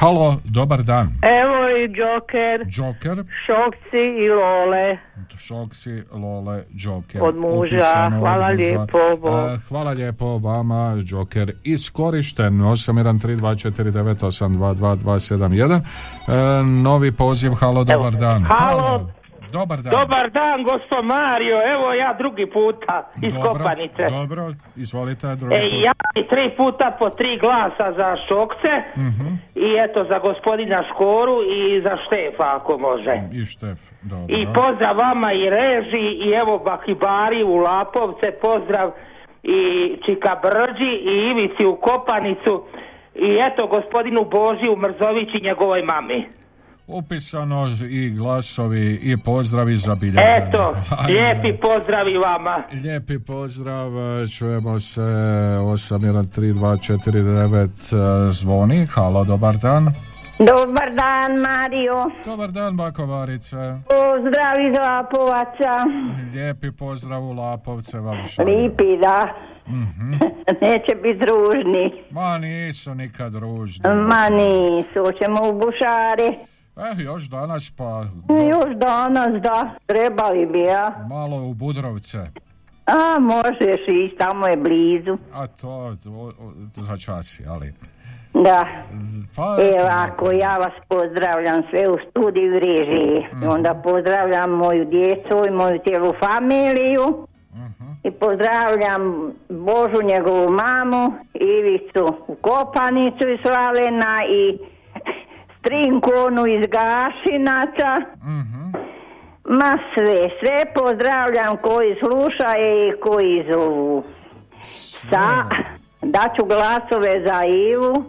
Halo, dobar dan. Evo i Joker, Joker, Šokci i Lole. Šoksi, Lole, Joker. Od muža, Upisano od hvala muža. lijepo, Bog. E, Hvala lijepo vama, Joker. Iskorišten. 813249822271 e, Novi poziv, halo, dobar dan. Halo. Dobar dan Dobar dan, gospod Mario. Evo ja drugi puta iz Dobro, Kopanice. Dobro, izvolite drugi E, put. ja bi tri puta po tri glasa za Šokce Mhm. i eto za gospodina Škoru i za Štefa ako može. I Štef, dobro I pozdrav vama i reži i evo Bakibari u Lapovce, pozdrav i Čika Brđi i Ivici u Kopanicu i eto gospodinu Božiju Mrzović i njegovoj mami. Upisano i glasovi i pozdravi za bilježenje. Eto, lijepi pozdrav i vama. Lijepi pozdrav, čujemo se 813249 zvoni, halo, dobar dan. Dobar dan, Mario. Dobar dan, Bakovarice. Pozdrav iz Lapovaca. Lijepi pozdrav u Lapovce vam šaljem. Lipi, da. Neće biti ružni. Ma nisu nikad ružni. Ma nisu, ćemo u bušare. Eh, još danas pa Još danas, da. Trebali bi, ja. malo u Budrovce. A, možeš ići, tamo je blizu. A to, to, to za čas, ali... Da. Pa, Evo, ako ja vas pozdravljam sve u studiju i režiji. I onda pozdravljam moju djecu i moju cijelu familiju. I pozdravljam Božu njegovu mamu, Ivicu u Kopanicu iz Slavena i Strinku onu iz Gašinaca. Ma sve, sve pozdravljam koji slušaju i koji zovu. Sa, daću glasove za Ivu,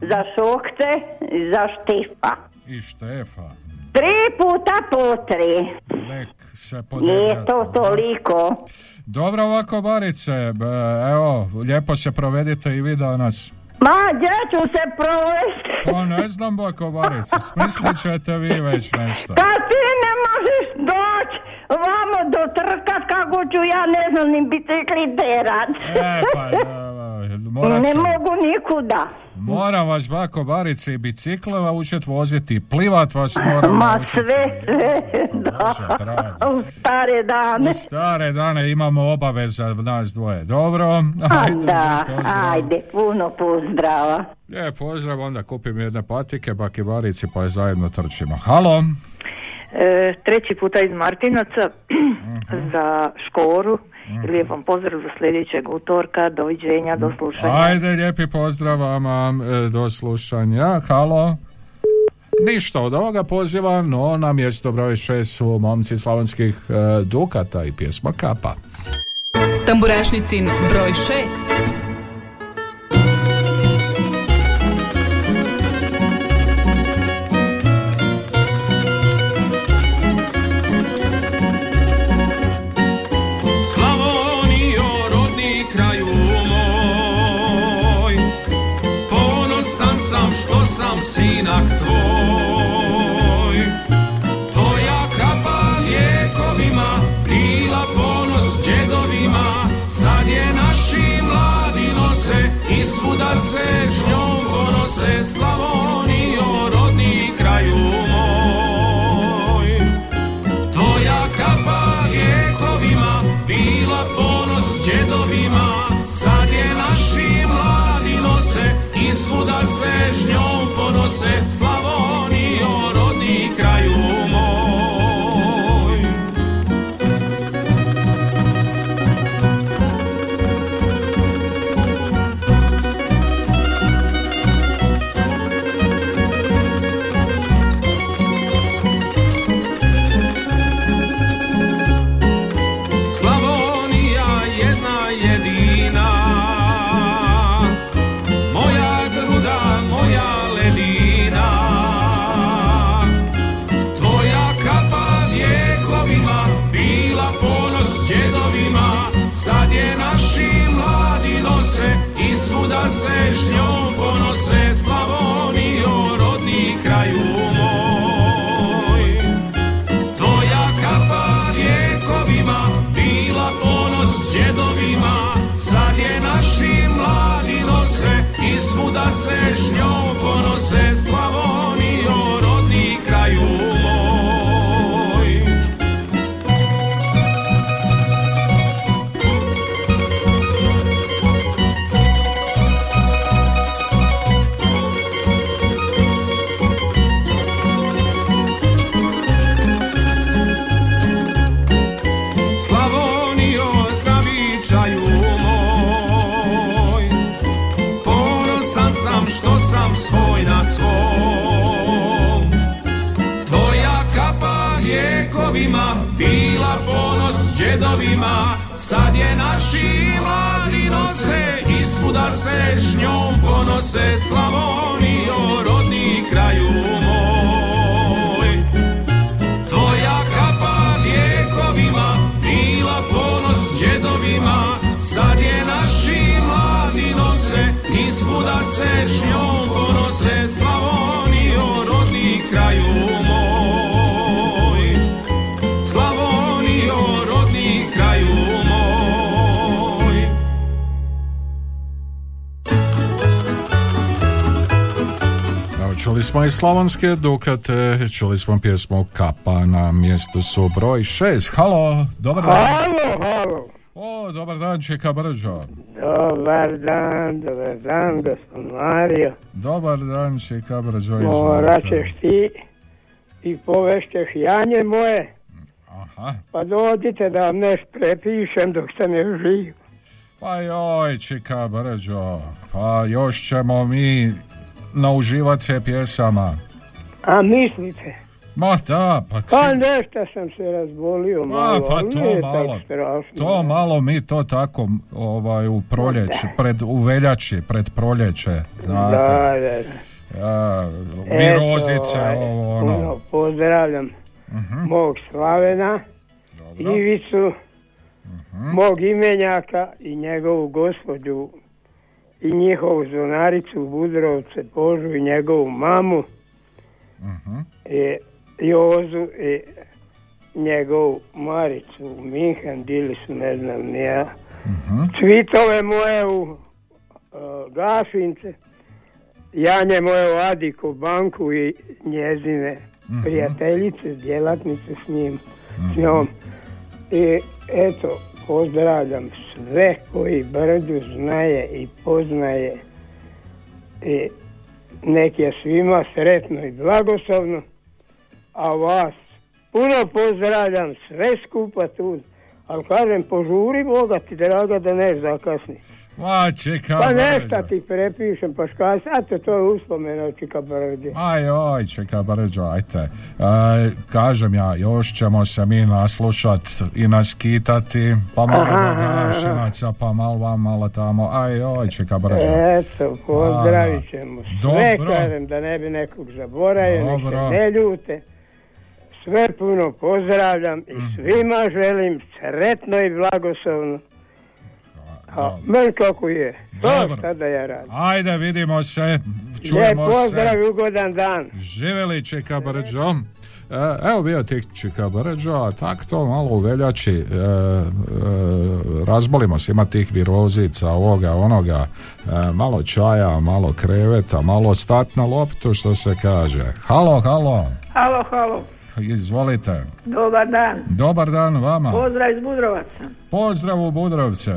za Šokce i za Štipa. I Štefa. Tri puta po tri. Nek se Nije to toliko. Dobro ovako, Barice, b- evo, lijepo se provedite i vi danas. Ma, gdje ću se provesti? Pa ne znam, Bako Barice, smislit ćete vi već nešto. Kad ti ne možeš doći vamo do trka kako ću ja ne znam ni bicikli terat. E, pa, morat ne mogu nikuda. Moram vas, Bako Barice, i bicikle naučit voziti, i plivat vas moram Ma sve, sve, da. U stare dane. U stare dane imamo obaveza nas dvoje. Dobro? A Ajde, da, pozdrav. ajde, puno pozdrava. Je, pozdrav, onda kupim jedne patike, baki barici, pa je zajedno trčimo. Halo? E, treći puta iz Martinaca Mhm. za Škoru lijepom pozdrav za sljedećeg utorka. Doviđenja, do slušanja. Ajde, lijepi pozdrav vama, e, do slušanja. Halo? Ništa od ovoga poziva, no na mjesto broj šest su momci slavonskih e, dukata i pjesma Kapa. Tamburašnicin broj 6. sam sinak tvoj. Tvoja kapa lijekovima Bila ponos džedovima Sad je mladim mladi nose i svuda se s njom ponose Slavonijo, svuda se s njom ponose Slavonijo, Se s njom ponose Slavonijo, rodni kraju moj. Tvoja kapa vjekovima bila ponos džedovima Sad je naši mladi nose i svuda se s njom ponose Slavonijo, bila ponos džedovima Sad je naši mladi nose i se s njom ponose Slavonijo, rodni kraju moj. Tvoja kapa vjekovima bila ponos džedovima Sad je naši mladi nose i se s njom ponose Slavonijo, čuli smo i slavonske dukate, čuli smo pjesmu Kapa na mjestu su broj šest. Halo, dobar dan. Halo, halo. O, dobar dan, Čeka Brđo. Dobar dan, dobar dan, gospod Mario. Dobar dan, Čeka Brđo, Morat izvolite. ćeš ti i povešćeš janje moje. Aha. Pa dođite da vam nešto prepišem dok ste ne živ. Pa joj, Čeka Brđo, pa još ćemo mi nauživat se pjesama. A mislite? Ma da, pa Pa nešto sam se razbolio Ma, malo, pa to nije malo, strašno. to malo mi to tako ovaj, u proljeće, pred, u veljači, pred proljeće, znate. Da, da, da. Ja, Eto, virozice, ovaj, ovo ono. puno pozdravljam Mhm. mog Slavena, Ivicu, Mhm. mog imenjaka i njegovu gospođu i njihovu zonaricu Budrovce, Požu i njegovu mamu Mhm. i Jozu i njegovu Maricu u Minhen, bili su ne znam ni ja. Mhm. Cvitove moje u uh, Gašince, Janje moje u Adiku banku i njezine Mhm. prijateljice, djelatnice s njim, s njom. I eto, pozdravljam sve koji Brđu znaje i poznaje i nek je svima sretno i blagoslovno, a vas puno pozdravljam sve skupa tu, ali kažem požuri Boga ti draga da ne zakasni. Ma, čeka Pa nešto ti prepišem, pa škaj, eto to je uspomena od Čika Brđe. Aj, oj, čeka Brđo, ajte. E, kažem ja, još ćemo se mi naslušat i naskitati, pa malo do pa malo vam, malo tamo. Aj, oj, čeka Brđo. Eto, pozdravit ćemo sve, Dobro. kažem da ne bi nekog zaboravio, ne ljute. Sve puno pozdravljam i Mhm. svima želim sretno i blagoslovno. A meni kako je. To šta da ja radim. Ajde, vidimo se, Lijep čujemo pozdrav se. i ugodan dan. Živeli, čeka Brđo. E, Evo bio tih čika brđa, a tak to malo u veljači e, e, razbolimo se, ima tih virozica, ovoga, onoga, e, malo čaja, malo kreveta, malo stat na loptu, što se kaže. Halo, halo, Halo, halo. Izvolite. Dobar dan. Dobar dan vama. Pozdrav iz Budrovaca. Pozdrav u Budrovce.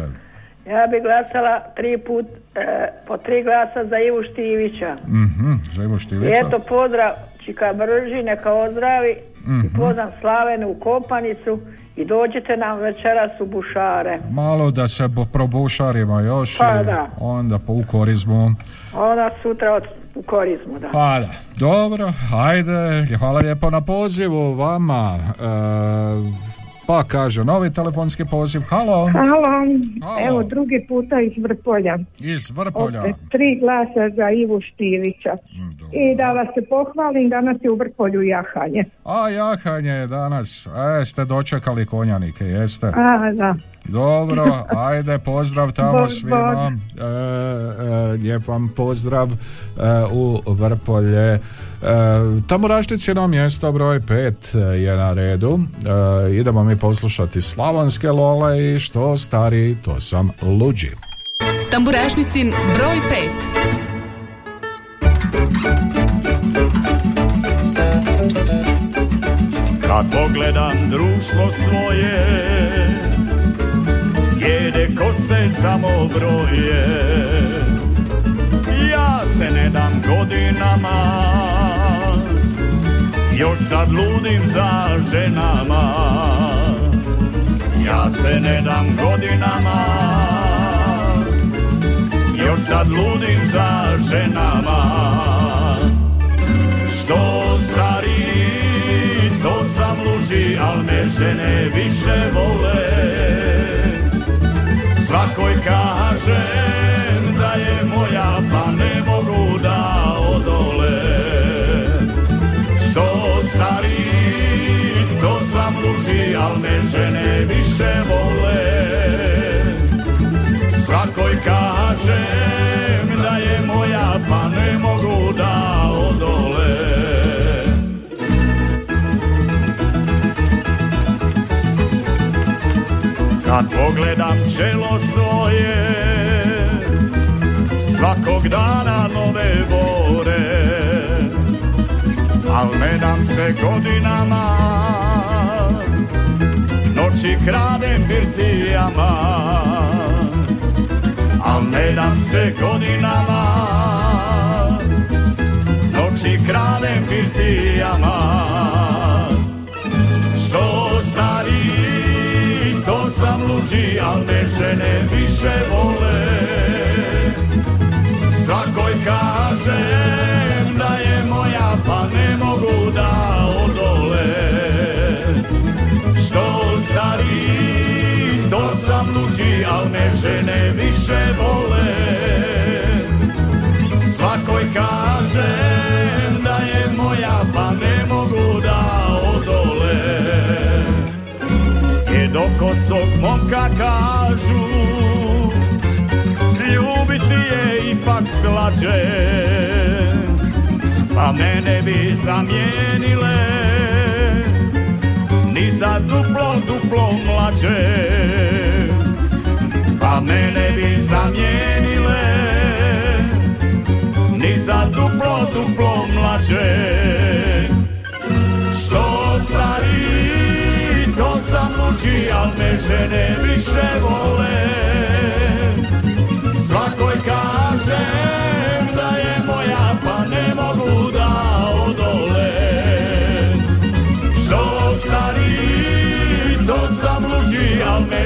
Ja bi glasala tri put, e, po tri glasa za Ivu Štivića. Mhm, za Ivo I Štilića. eto pozdrav Čika Brži, neka ozdravi. I Mhm. pozdrav Slavenu u Kopanicu i dođite nam večeras u Bušare. Malo da se probušarimo još Pa i da. onda po u korizmu. Ona sutra od, u korizmu, da. Pa da, dobro, ajde, hvala lijepo na pozivu vama. E, pa kaže, novi telefonski poziv, halo, Halo, Halo. evo drugi puta iz Vrpolja. iz Vrpolja. Opet tri glasa za Ivu Štivića. I da vas se pohvalim, danas je u Vrpolju jahanje. A jahanje je danas, e, ste dočekali konjanike, jeste? A, da. Dobro, ajde, pozdrav tamo Bog, svima. E, e, lijep vam pozdrav e, u Vrpolje. E, tamo Rašticino mjesto broj 5 je na redu. E, idemo mi poslušati Slavonske lole i što stari, to sam luđi. Tamburašnicin broj 5. Kad pogledam društvo svoje Sjede kose samo broje Ja se ne dam godinama Još sad ludim za ženama. Ja se ne dam godinama. Još sad ludim za ženama. Što stari, to sam luđi, al me žene više vole. Svakoj kažem me žene više vole. Svakoj kažem da je moja, pa ne mogu da odole. Kad pogledam čelo svoje, svakog dana nove bore, al ne dam se godinama, noći kradem birtijama, al ne dam se godinama, noći kradem birtijama. Što stari, to sam luđi, al me žene više vole. Svakoj kažem da je moja, pa ne mogu da odole. Stari, to sam luđi, al me žene više vole. Svakoj kažem da je moja, pa ne mogu da odole. Sjedokosog momka kažu, ljubiti je ipak slađe, pa mene bi zamijenile, ni za duplo, duplo mlađe, pa mene bi zamijenile, ni za duplo, duplo mlađe. Što stari, to sam luđi, al me žene više vole. Svakoj kažem da je moja, pa ne mogu da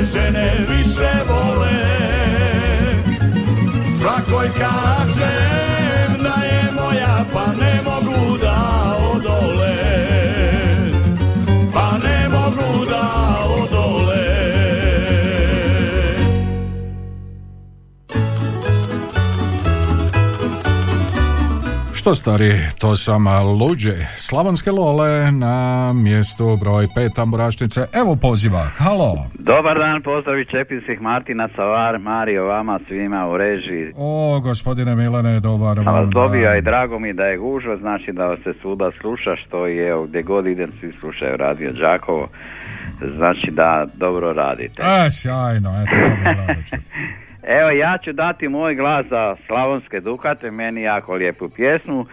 žene više vole. Što stari, to sam luđe. Slavonske lole na mjestu broj pet tamburašnice. Evo poziva. Halo. Dobar dan, pozdravi Čepinskih Martina Savar, Mario, vama svima u režiji. O, gospodine Milane, dobar Sam vas vam dobio i drago mi da je gužva, znači da vas se svuda sluša, što i evo gdje god idem svi slušaju Radio Đakovo, znači da dobro radite. E, sjajno, eto, je rado čuti. Evo ja ću dati moj glas za Slavonske Dukate, meni jako lijepu pjesmu.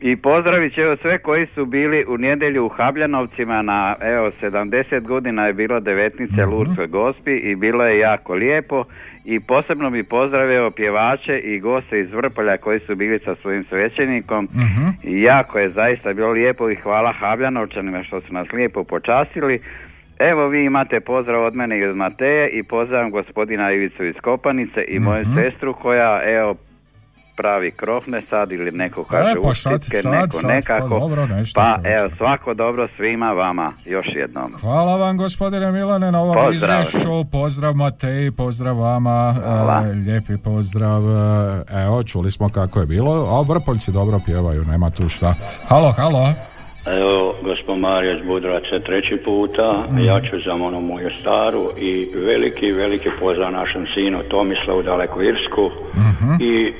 I pozdravit ću evo sve koji su bili u nedjelju u Habljanovcima na evo 70 godina je bilo devetnice Lurskoj gospi i bilo je jako lijepo i posebno bi pozdravio pjevače i goste iz Vrpolja koji su bili sa svojim svećenikom i jako je zaista bilo lijepo i hvala Habljanovčanima što su nas lijepo počastili. Evo vi imate pozdrav od mene i od Mateje i pozdravam gospodina Ivicu iz Kopanice i moju sestru koja evo pravi krofne sad ili neko kaže E, pa uštitke, sad, neko sad, nekako. pa dobro, nešto pa evo svako dobro svima vama još jednom. Hvala vam gospodine Milane na ovom Pozdrav. izvješću. Pozdrav Mateji, pozdrav vama. E, lijepi pozdrav. E, Evo, čuli smo kako je bilo. A Vrpoljci dobro pjevaju, nema tu šta. Halo, halo. Evo, gospod Mario iz Budraca treći puta, Mm. ja ću za onu moju staru i veliki, veliki pozdrav našem sinu Tomislavu daleko Irsku Mhm. i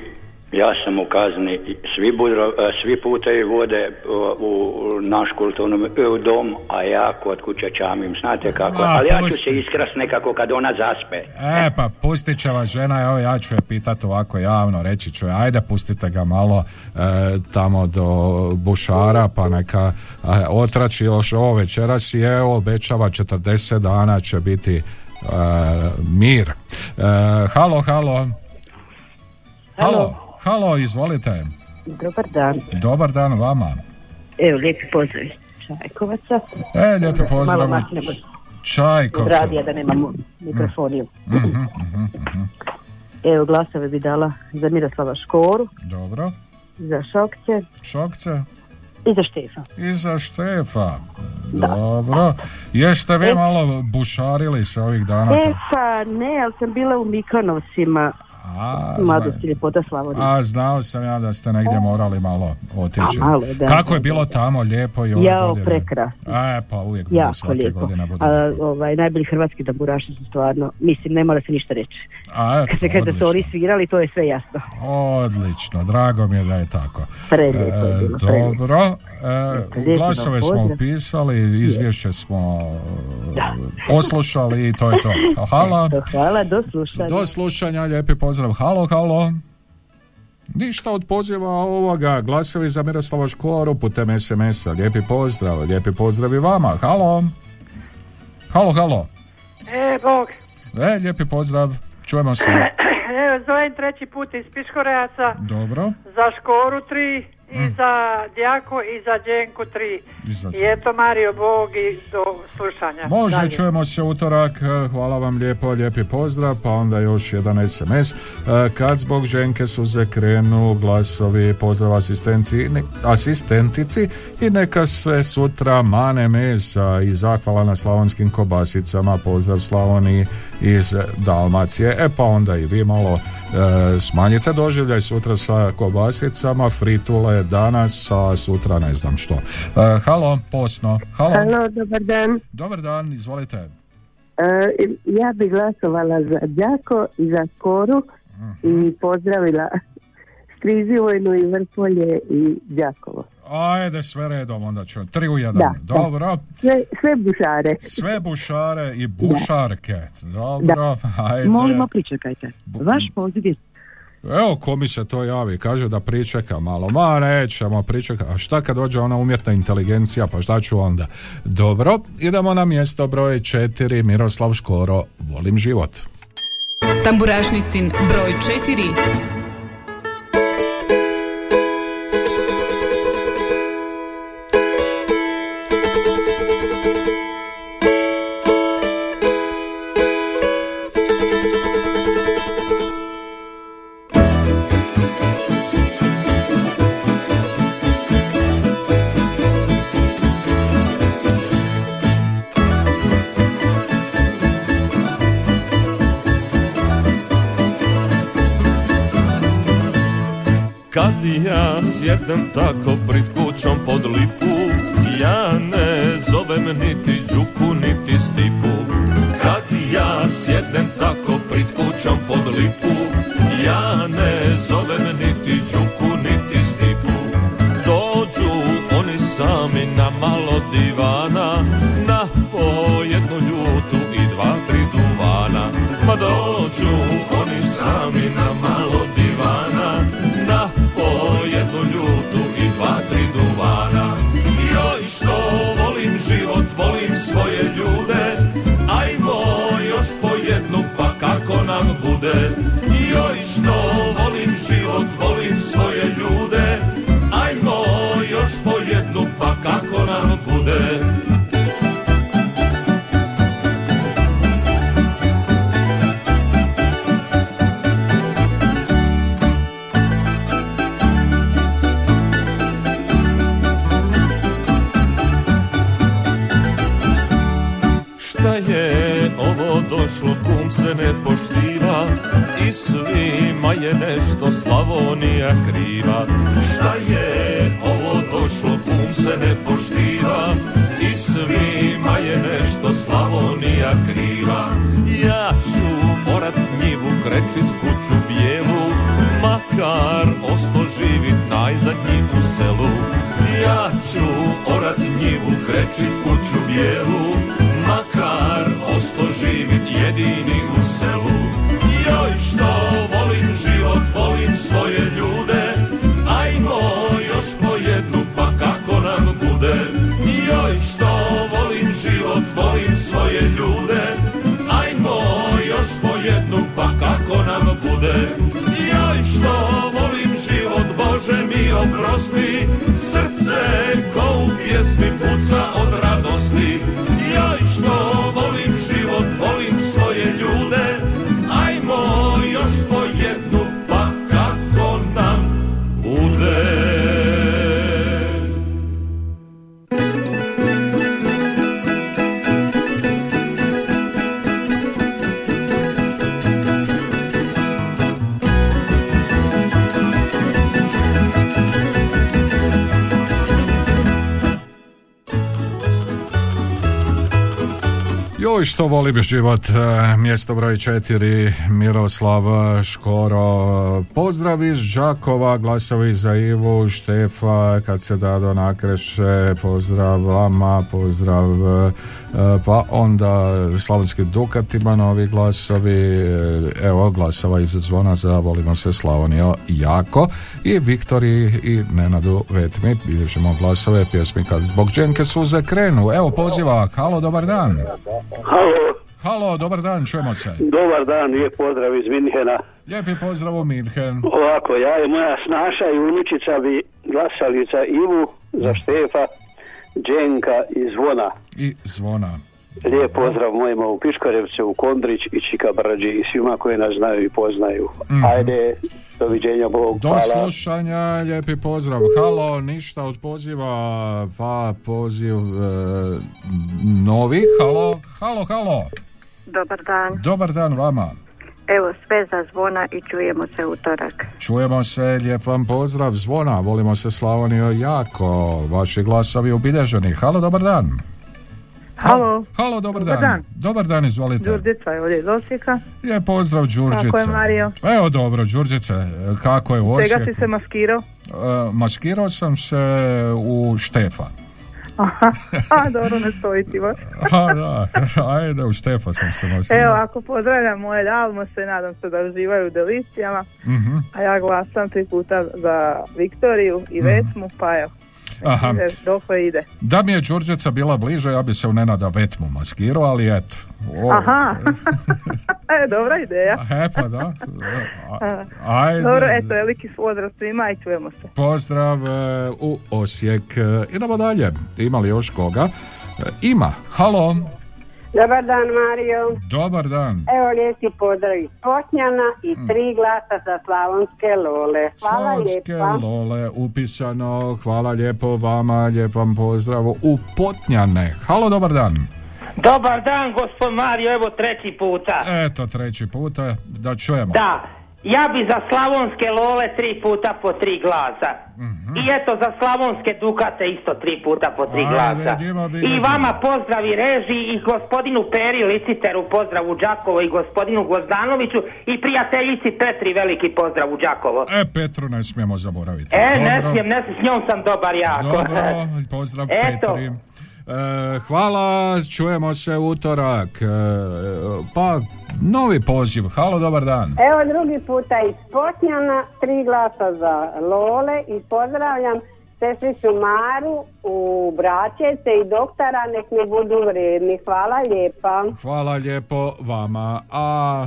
ja sam u kazni, svi, budro, e, svi putevi vode u, u naš kulturni e, dom, a ja kod kuće čamim, znate kako, Ma, ali ja ću se iskrast nekako kad ona zaspe. E, pa pustit će vas žena, evo ja ću je pitat ovako javno, reći ću je, ajde pustite ga malo e, tamo do bušara, pa neka e, otrači još ovo večeras i evo obećava 40 dana će biti e, mir. E, halo, halo. Halo, halo, izvolite. Dobar dan. Dobar dan vama. Evo, lijepi pozdrav Čajkovaca. E, lijepi pozdrav. Malo Čajkovca. radija da nemamo mikrofoniju. Mhm, mhm, mhm. Evo, glasove bi dala za Miroslava Škoru, Dobro. za Šokce Šokce. i za Štefa. I za Štefa. Dobro. Jeste vi E. malo bušarili se ovih dana? E pa ne, ali sam bila u Mikonovcima, A, mladost zna- i ljepota Slavonije. a znao sam ja da ste negdje morali malo otići. A, malo, da. Kako je bilo tamo lijepo i ove Jao, godine? prekrasno. E, pa uvijek bude Jako svake lijepo. godine bude. A, ovaj, najbolji hrvatski tamburaši su stvarno, mislim, ne mora se ništa reći. A, Kad se kaže da su oni svirali, to je sve jasno. Odlično, drago mi je da je tako. Prelijepo je E, bilo, prelijepo. dobro, e, glasove smo upisali, izvješće smo e, poslušali i to je to. Hvala. Hvala, do slušanja. Do slušanja, lijepi pozdrav. Halo, halo. Ništa od poziva ovoga, glasovi za Miroslava Škoru putem SMS-a. Lijepi pozdrav, lijepi pozdrav i vama. Halo. Halo, halo. E, Bog. E, lijepi pozdrav. Čujemo se. Evo, zovem treći put iz Piškorejaca Dobro. za Škoru tri i za Djako i za Đenku tri. I za- I eto Mario Bog i do slušanja. Može, Dalje. čujemo se utorak. E, Hvala vam lijepo, lijepi pozdrav. Pa onda još jedan SMS. E, Kad zbog ženke suze krenu glasovi, pozdrav asistenciji, ne- asistentici i neka se sutra mane mesa i zahvala na slavonskim kobasicama. Pozdrav Slavoniji iz Dalmacije. E pa onda i vi malo e, smanjite doživljaj sutra sa kobasicama, fritule danas, a sutra ne znam što. E, halo, posno. Halo. Halo, dobar dan. Dobar dan, izvolite. E, ja bi glasovala za Đako i za Skoru Mhm. i pozdravila Strizivojnu i Vrpolje i Đakovo. Ajde, sve redom, onda ću. Tri u jedan. Da, Dobro. Sve, sve bušare. Sve bušare i bušarke. Dobro, ajde. Molimo, pričekajte. Vaš poziv je Evo, ko mi se to javi, kaže da pričeka malo. Ma, nećemo pričekati. A šta kad dođe ona umjetna inteligencija, pa šta ću onda? Dobro, idemo na mjesto broj četiri, Miroslav Škoro, volim život. Tamburašnicin broj 4. sjednem tako prid kućom pod lipu. Ja ne zovem niti Đuku niti Stipu. Kad ja sjednem tako prid kućom pod lipu Ja ne zovem Što volim život, e, mjesto broj četiri, Miroslav Škoro. Pozdrav iz Đakova, glasovi za Ivu, Štefa, kad se Dado nakreše, pozdrav vama, pozdrav, pa onda Slavonski Dukat ima novi glasovi, e, evo glasova iz zvona za Volimo se Slavonio jako i Viktori i Nenadu Vetmi, bilježimo glasove pjesmi kad zbog dženke suze krenu. Evo poziva, halo, dobar dan. Halo, Halo, dobar dan, čujemo se. dobar dan, lijep pozdrav iz Minhena. Lijepi pozdrav u Minhen. Ovako, ja i moja snaša i unučica bi glasali za Ivu, za Štefa, Dženka i Zvona. I zvona. Lijep pozdrav mojima u Piškorevcu, u Kondrić i Čika Brđi i svima koji nas znaju i poznaju. Mhm. Ajde, doviđenja, Bog, Do hvala. slušanja, lijepi pozdrav. Halo, ništa od poziva, pa poziv e, novi. Halo, halo, halo. Dobar dan. Dobar dan vama. Evo sve za zvona i čujemo se utorak. Čujemo se, lijep vam pozdrav, zvona, volimo se Slavonio jako, vaši glasovi obilježeni. Halo, dobar dan. Halo. Halo, dobar, Dobar dan. dan. Dobar dan, izvolite. Đurđica je ovdje iz Osijeka. Lijep pozdrav, Đurđice. Kako je, Mario? Evo dobro, Đurđice, kako je u Čega Osijeku? si se maskirao? E, maskirao sam se u Štefa. Aha, a, dobro, ne stoji ti baš. A, da, ajde, u Štefa sam se maskirao. Evo, ako pozdravljam moje dalmose, nadam se da uživaju u delicijama, Mhm. a ja glasam tri puta za Viktoriju i Mhm. Vesmu, pa evo, Aha. ide, dokle ide. Da mi je Đurđeca bila bliže, ja bi se u Nenada Vetmu maskirao, ali eto. O, Aha, e, dobra ideja. E, pa da. Ajde. Dobro, eto, veliki pozdrav svima i čujemo se. Pozdrav e, u Osijek. E, Idemo dalje. Ima li još koga? E, Ima. Halo. Dobar dan Mario. Dobar dan. Evo lijepi pozdrav iz Potnjana i tri glasa za Slavonske Lole. Hvala Slavonske lijepa. Lole upisano. Hvala lijepo vama. Lijep vam pozdrav u Potnjane. Halo, dobar dan. Dobar dan, gospod Mario, evo treći puta. Eto, treći puta da čujemo. Da, ja bi za slavonske lole tri puta po tri glasa. I eto za slavonske dukate isto tri puta po tri Ajde, glasa. I vama pozdravi reži i gospodinu Peri Liciteru pozdrav u Đakovo i gospodinu Gozdanoviću i prijateljici Petri veliki pozdrav u Đakovo. E, Petru ne smijemo zaboraviti. E, ne Dobro. smijem, ne smijem, s njom sam dobar jako. Dobro, pozdrav Eto. Petri. E, hvala, čujemo se utorak. E, pa, novi poziv. Halo, dobar dan. Evo drugi puta iz Potnjana, tri glasa za Lole i pozdravljam sestricu Maru u Braćece i doktora, nek mi budu vredni. Hvala lijepa. Hvala lijepo vama. A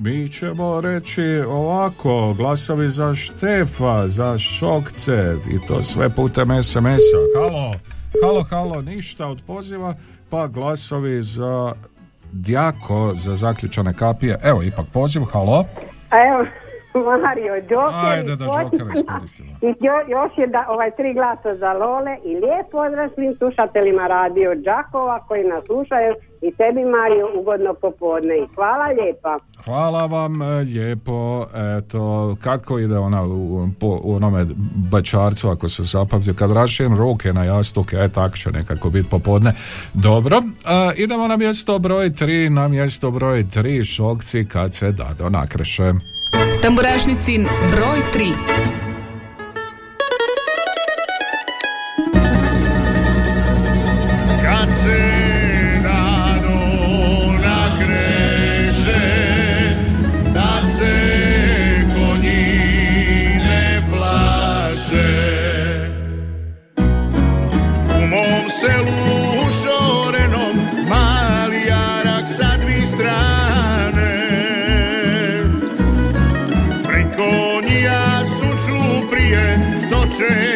mi ćemo reći ovako, glasovi za Štefa, za Šokce i to sve putem SMS-a. Halo, halo, halo, ništa od poziva, pa glasovi za Djako, za zaključane kapije. Evo, ipak poziv, halo. A evo, Mario, Joker Ajde da Potnjana. iskoristimo. I jo- još je da, ovaj tri glasa za Lole i lijep pozdrav svim slušateljima radio Đakova koji nas slušaju i tebi Mario ugodno popodne i hvala lijepa. Hvala vam e, lijepo. Eto, kako ide ona u, po, u onome bačarcu, ako se zapamtio, kad rašijem ruke na jastuke, e, tak će nekako biti popodne. Dobro, e, idemo na mjesto broj 3, na mjesto broj 3, šokci kad se dado nakreše. Tamburašnicin broj 3. što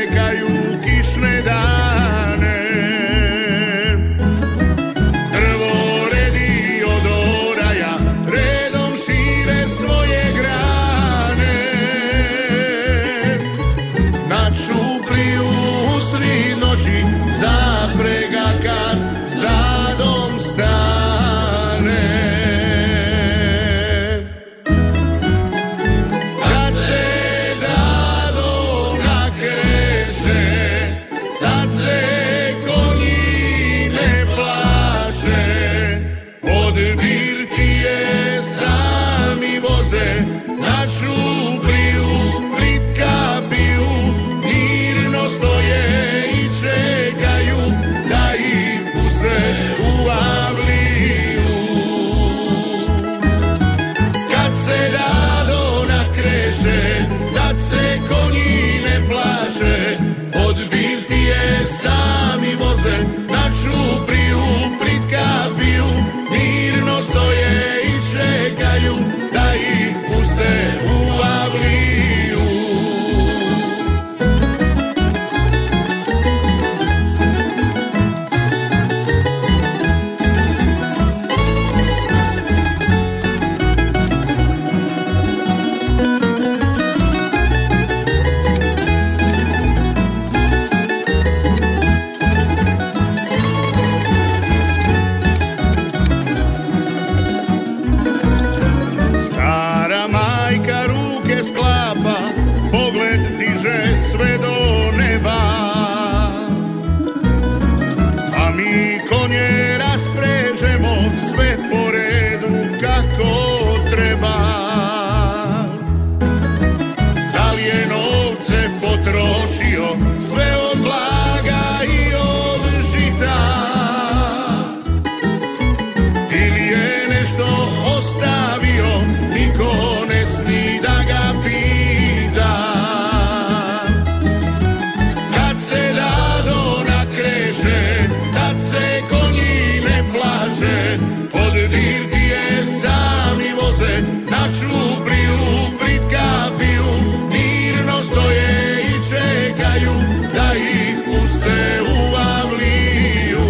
na čupriju pritka piju, mirno stoje i čekaju da ih puste u avliju.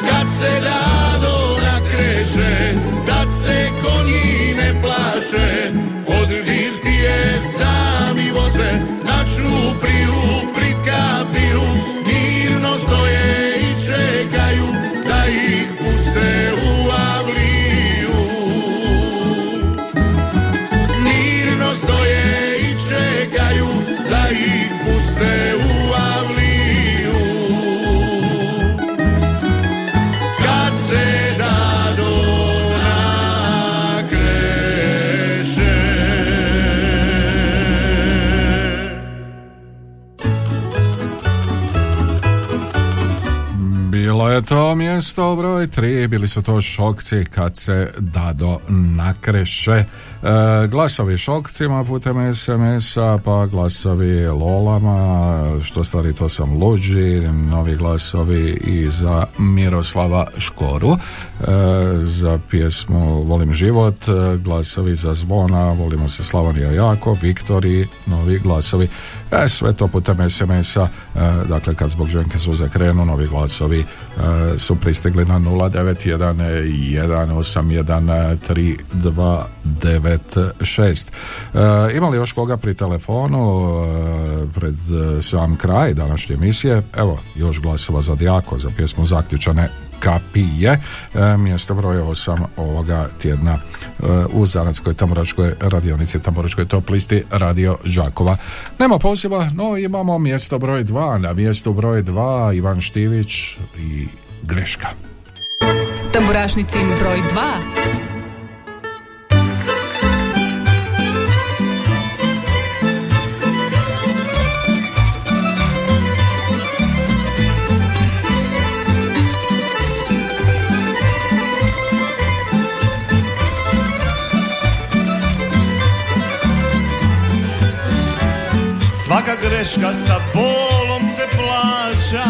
Kad se dado nakreše, tad se konji ne plaše, od birtije sami voze, na čupriju pritka piju, mirno stoje i čekaju da ih puste u se dado nakreše Bilo je to mjesto broj 3, bili su to šokci kad se dado nakreše. E, glasovi šokcima putem SMS-a, pa glasovi lolama, što stari to sam luđi, novi glasovi i za Miroslava Škoru, e, za pjesmu Volim život, e, glasovi za zvona, volimo se Slavonija jako, Viktori, novi glasovi, e, sve to putem SMS-a, dakle kad zbog ženke suze krenu, novi glasovi su pristigli na 091-181-3296. E, ima li još koga pri telefonu e, pred e, sam kraj današnje emisije? Evo, još glasova za Dijako, za pjesmu Zaključane kapije, e, mjesto broj 8 ovoga tjedna e, u Zanatskoj Tamburačkoj radionici Tamburačkoj top listi Radio Đakova. Nema poziva, no imamo mjesto broj 2, na mjestu broj 2 Ivan Štivić i Greška. Tamburašnicin broj 2. greška sa bolom se plaća.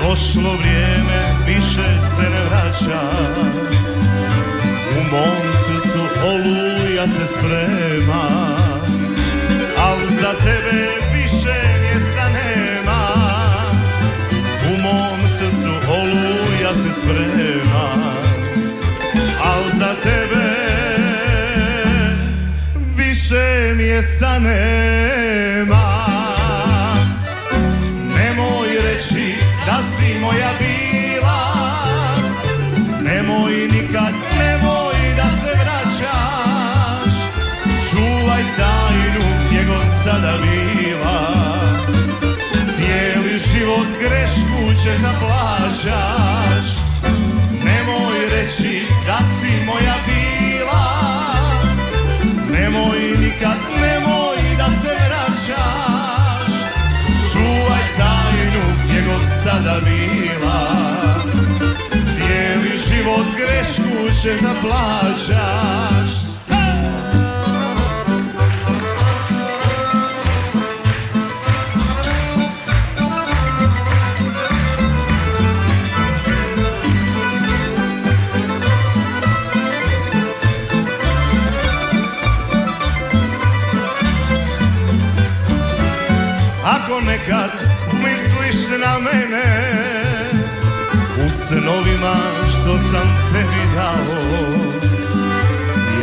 Prošlo vrijeme više se ne vraća. U mom srcu oluja se sprema Al za tebe više mjesta nema. U mom srcu oluja se sprema Al za tebe mjesta nema. Nemoj reći da si moja bila. Nemoj nikad, nemoj da se vraćaš. Čuvaj tajnu gdje god sada bila. Cijeli život grešku ćeš da plaćaš sada bila. Cijeli život grešku ćeš da plaćaš. Ako misliš na mene. U snovima što sam tebi dao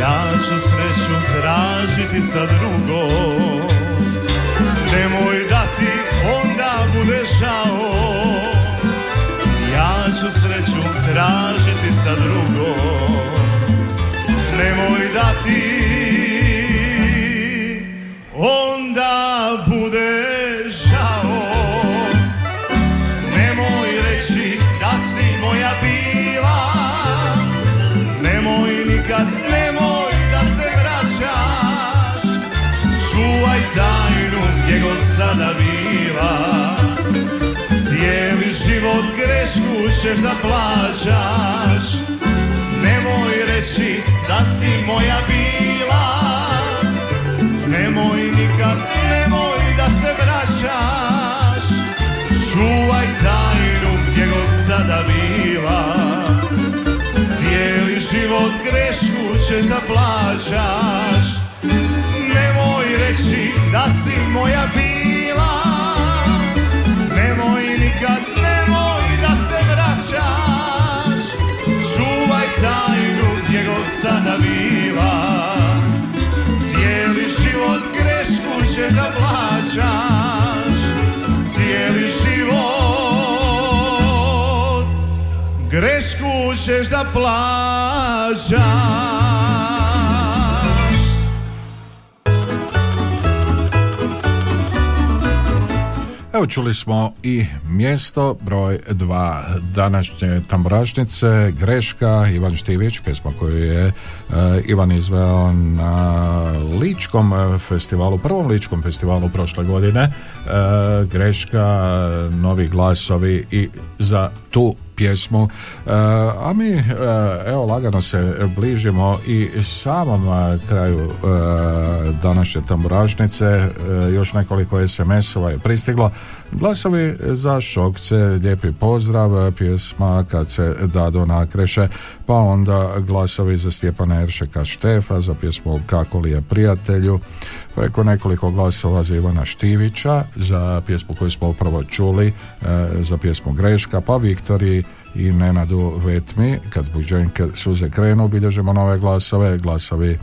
Ja ću sreću tražiti sa drugom. Nemoj da ti onda bude žao Ja ću sreću tražiti sa drugom. Nemoj da ti sada bila Cijeli život grešku ćeš da plaćaš. Nemoj reći da si moja bila. Nemoj nikad, nemoj da se vraćaš. Čuvaj tajnu gdje god sada bila. Cijeli život grešku ćeš da plaćaš. Nemoj reći da si moja bila sada bila Cijeli život grešku će da plaćaš. Cijeli život grešku ćeš da plaćaš Evo čuli smo i mjesto broj dva današnje tamburašnice Greška Ivan Štivić, pjesma koju je e, Ivan izveo na Ličkom festivalu, prvom Ličkom festivalu prošle godine. E, Greška, novi glasovi i za tu pjesmu. E, a mi, e, evo, lagano se bližimo i samom e, kraju današnje tamburažnice. Još nekoliko SMS-ova je pristiglo. Glasovi za šokce, lijepi pozdrav, pjesma kad se dado nakreše, pa onda glasovi za Stjepana Eršeka Štefa, za pjesmu Kako li je prijatelju, preko nekoliko glasova za Ivana Štivića, za pjesmu koju smo upravo čuli, za pjesmu Greška, pa Viktoriji i Nenadu Vetmi, kad zbog ženke suze krenu, bilježimo nove glasove, glasovi e,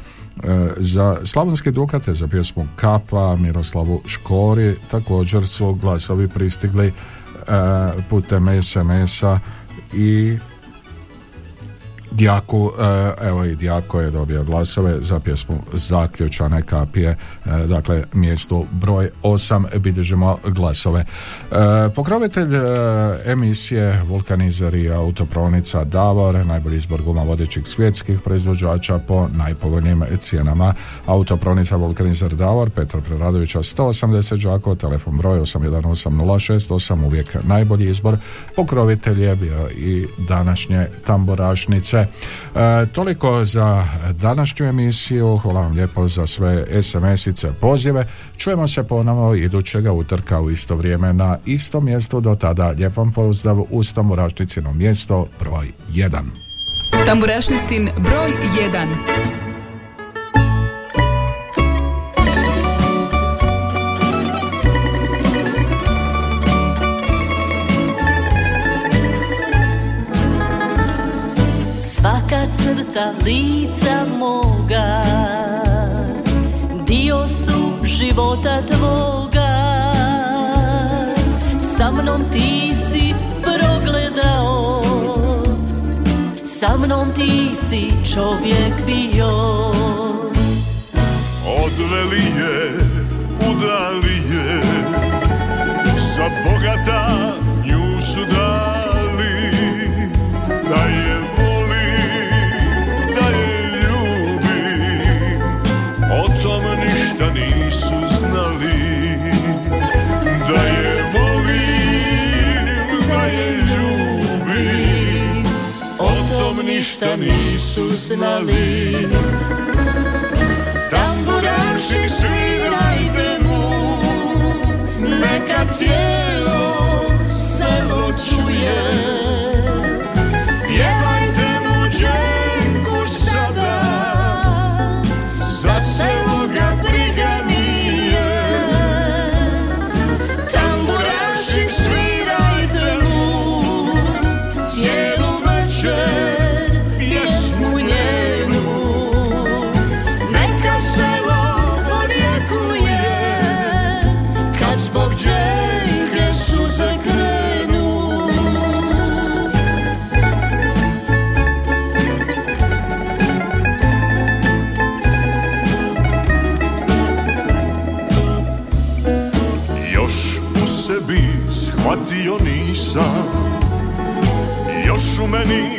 za Slavonske Dukate, za pjesmu Kapa, Miroslavu Škori, također su glasovi pristigli e, putem SMS-a i Djaku, e, evo i Djako je dobio glasove za pjesmu Zaključane kapije, e, dakle mjesto broj 8 bilježimo glasove. E, pokrovitelj emisije Vulkanizer i autopronica Davor, najbolji izbor guma vodećih svjetskih proizvođača po najpovoljnijim cijenama. Autopronica Vulkanizer Davor, Petar Preradovića 180 Đako, telefon broj 818068, uvijek najbolji izbor. Pokrovitelj je bio i današnje tamborašnice E, toliko za današnju emisiju. Hvala vam lijepo za sve SMS-ice, pozive. Čujemo se ponovo idućega utrka u isto vrijeme na istom mjestu. Do tada lijep vam pozdrav uz Tamburašnicino mjesto broj 1. Tamburašnicin broj 1. crta lica moga. Dio su života tvoga. Sa mnom ti si progledao. Sa mnom ti si čovjek bio. Odveli je, udali je. Sa bogata nju su ništa nisu znali. Tamburaši svirajte mu. Neka cijelo selo čuje meni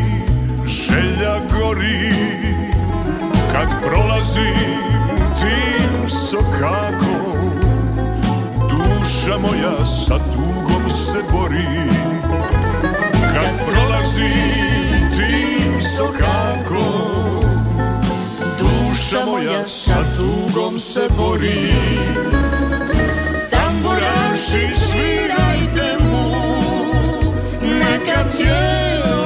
želja gori. Kad prolazim tim sokakom Duša moja sa tugom se bori. Kad prolazim tim sokakom Duša moja sa tugom se bori. Tamburaši svirajte mu Neka cijela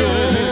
Dieu.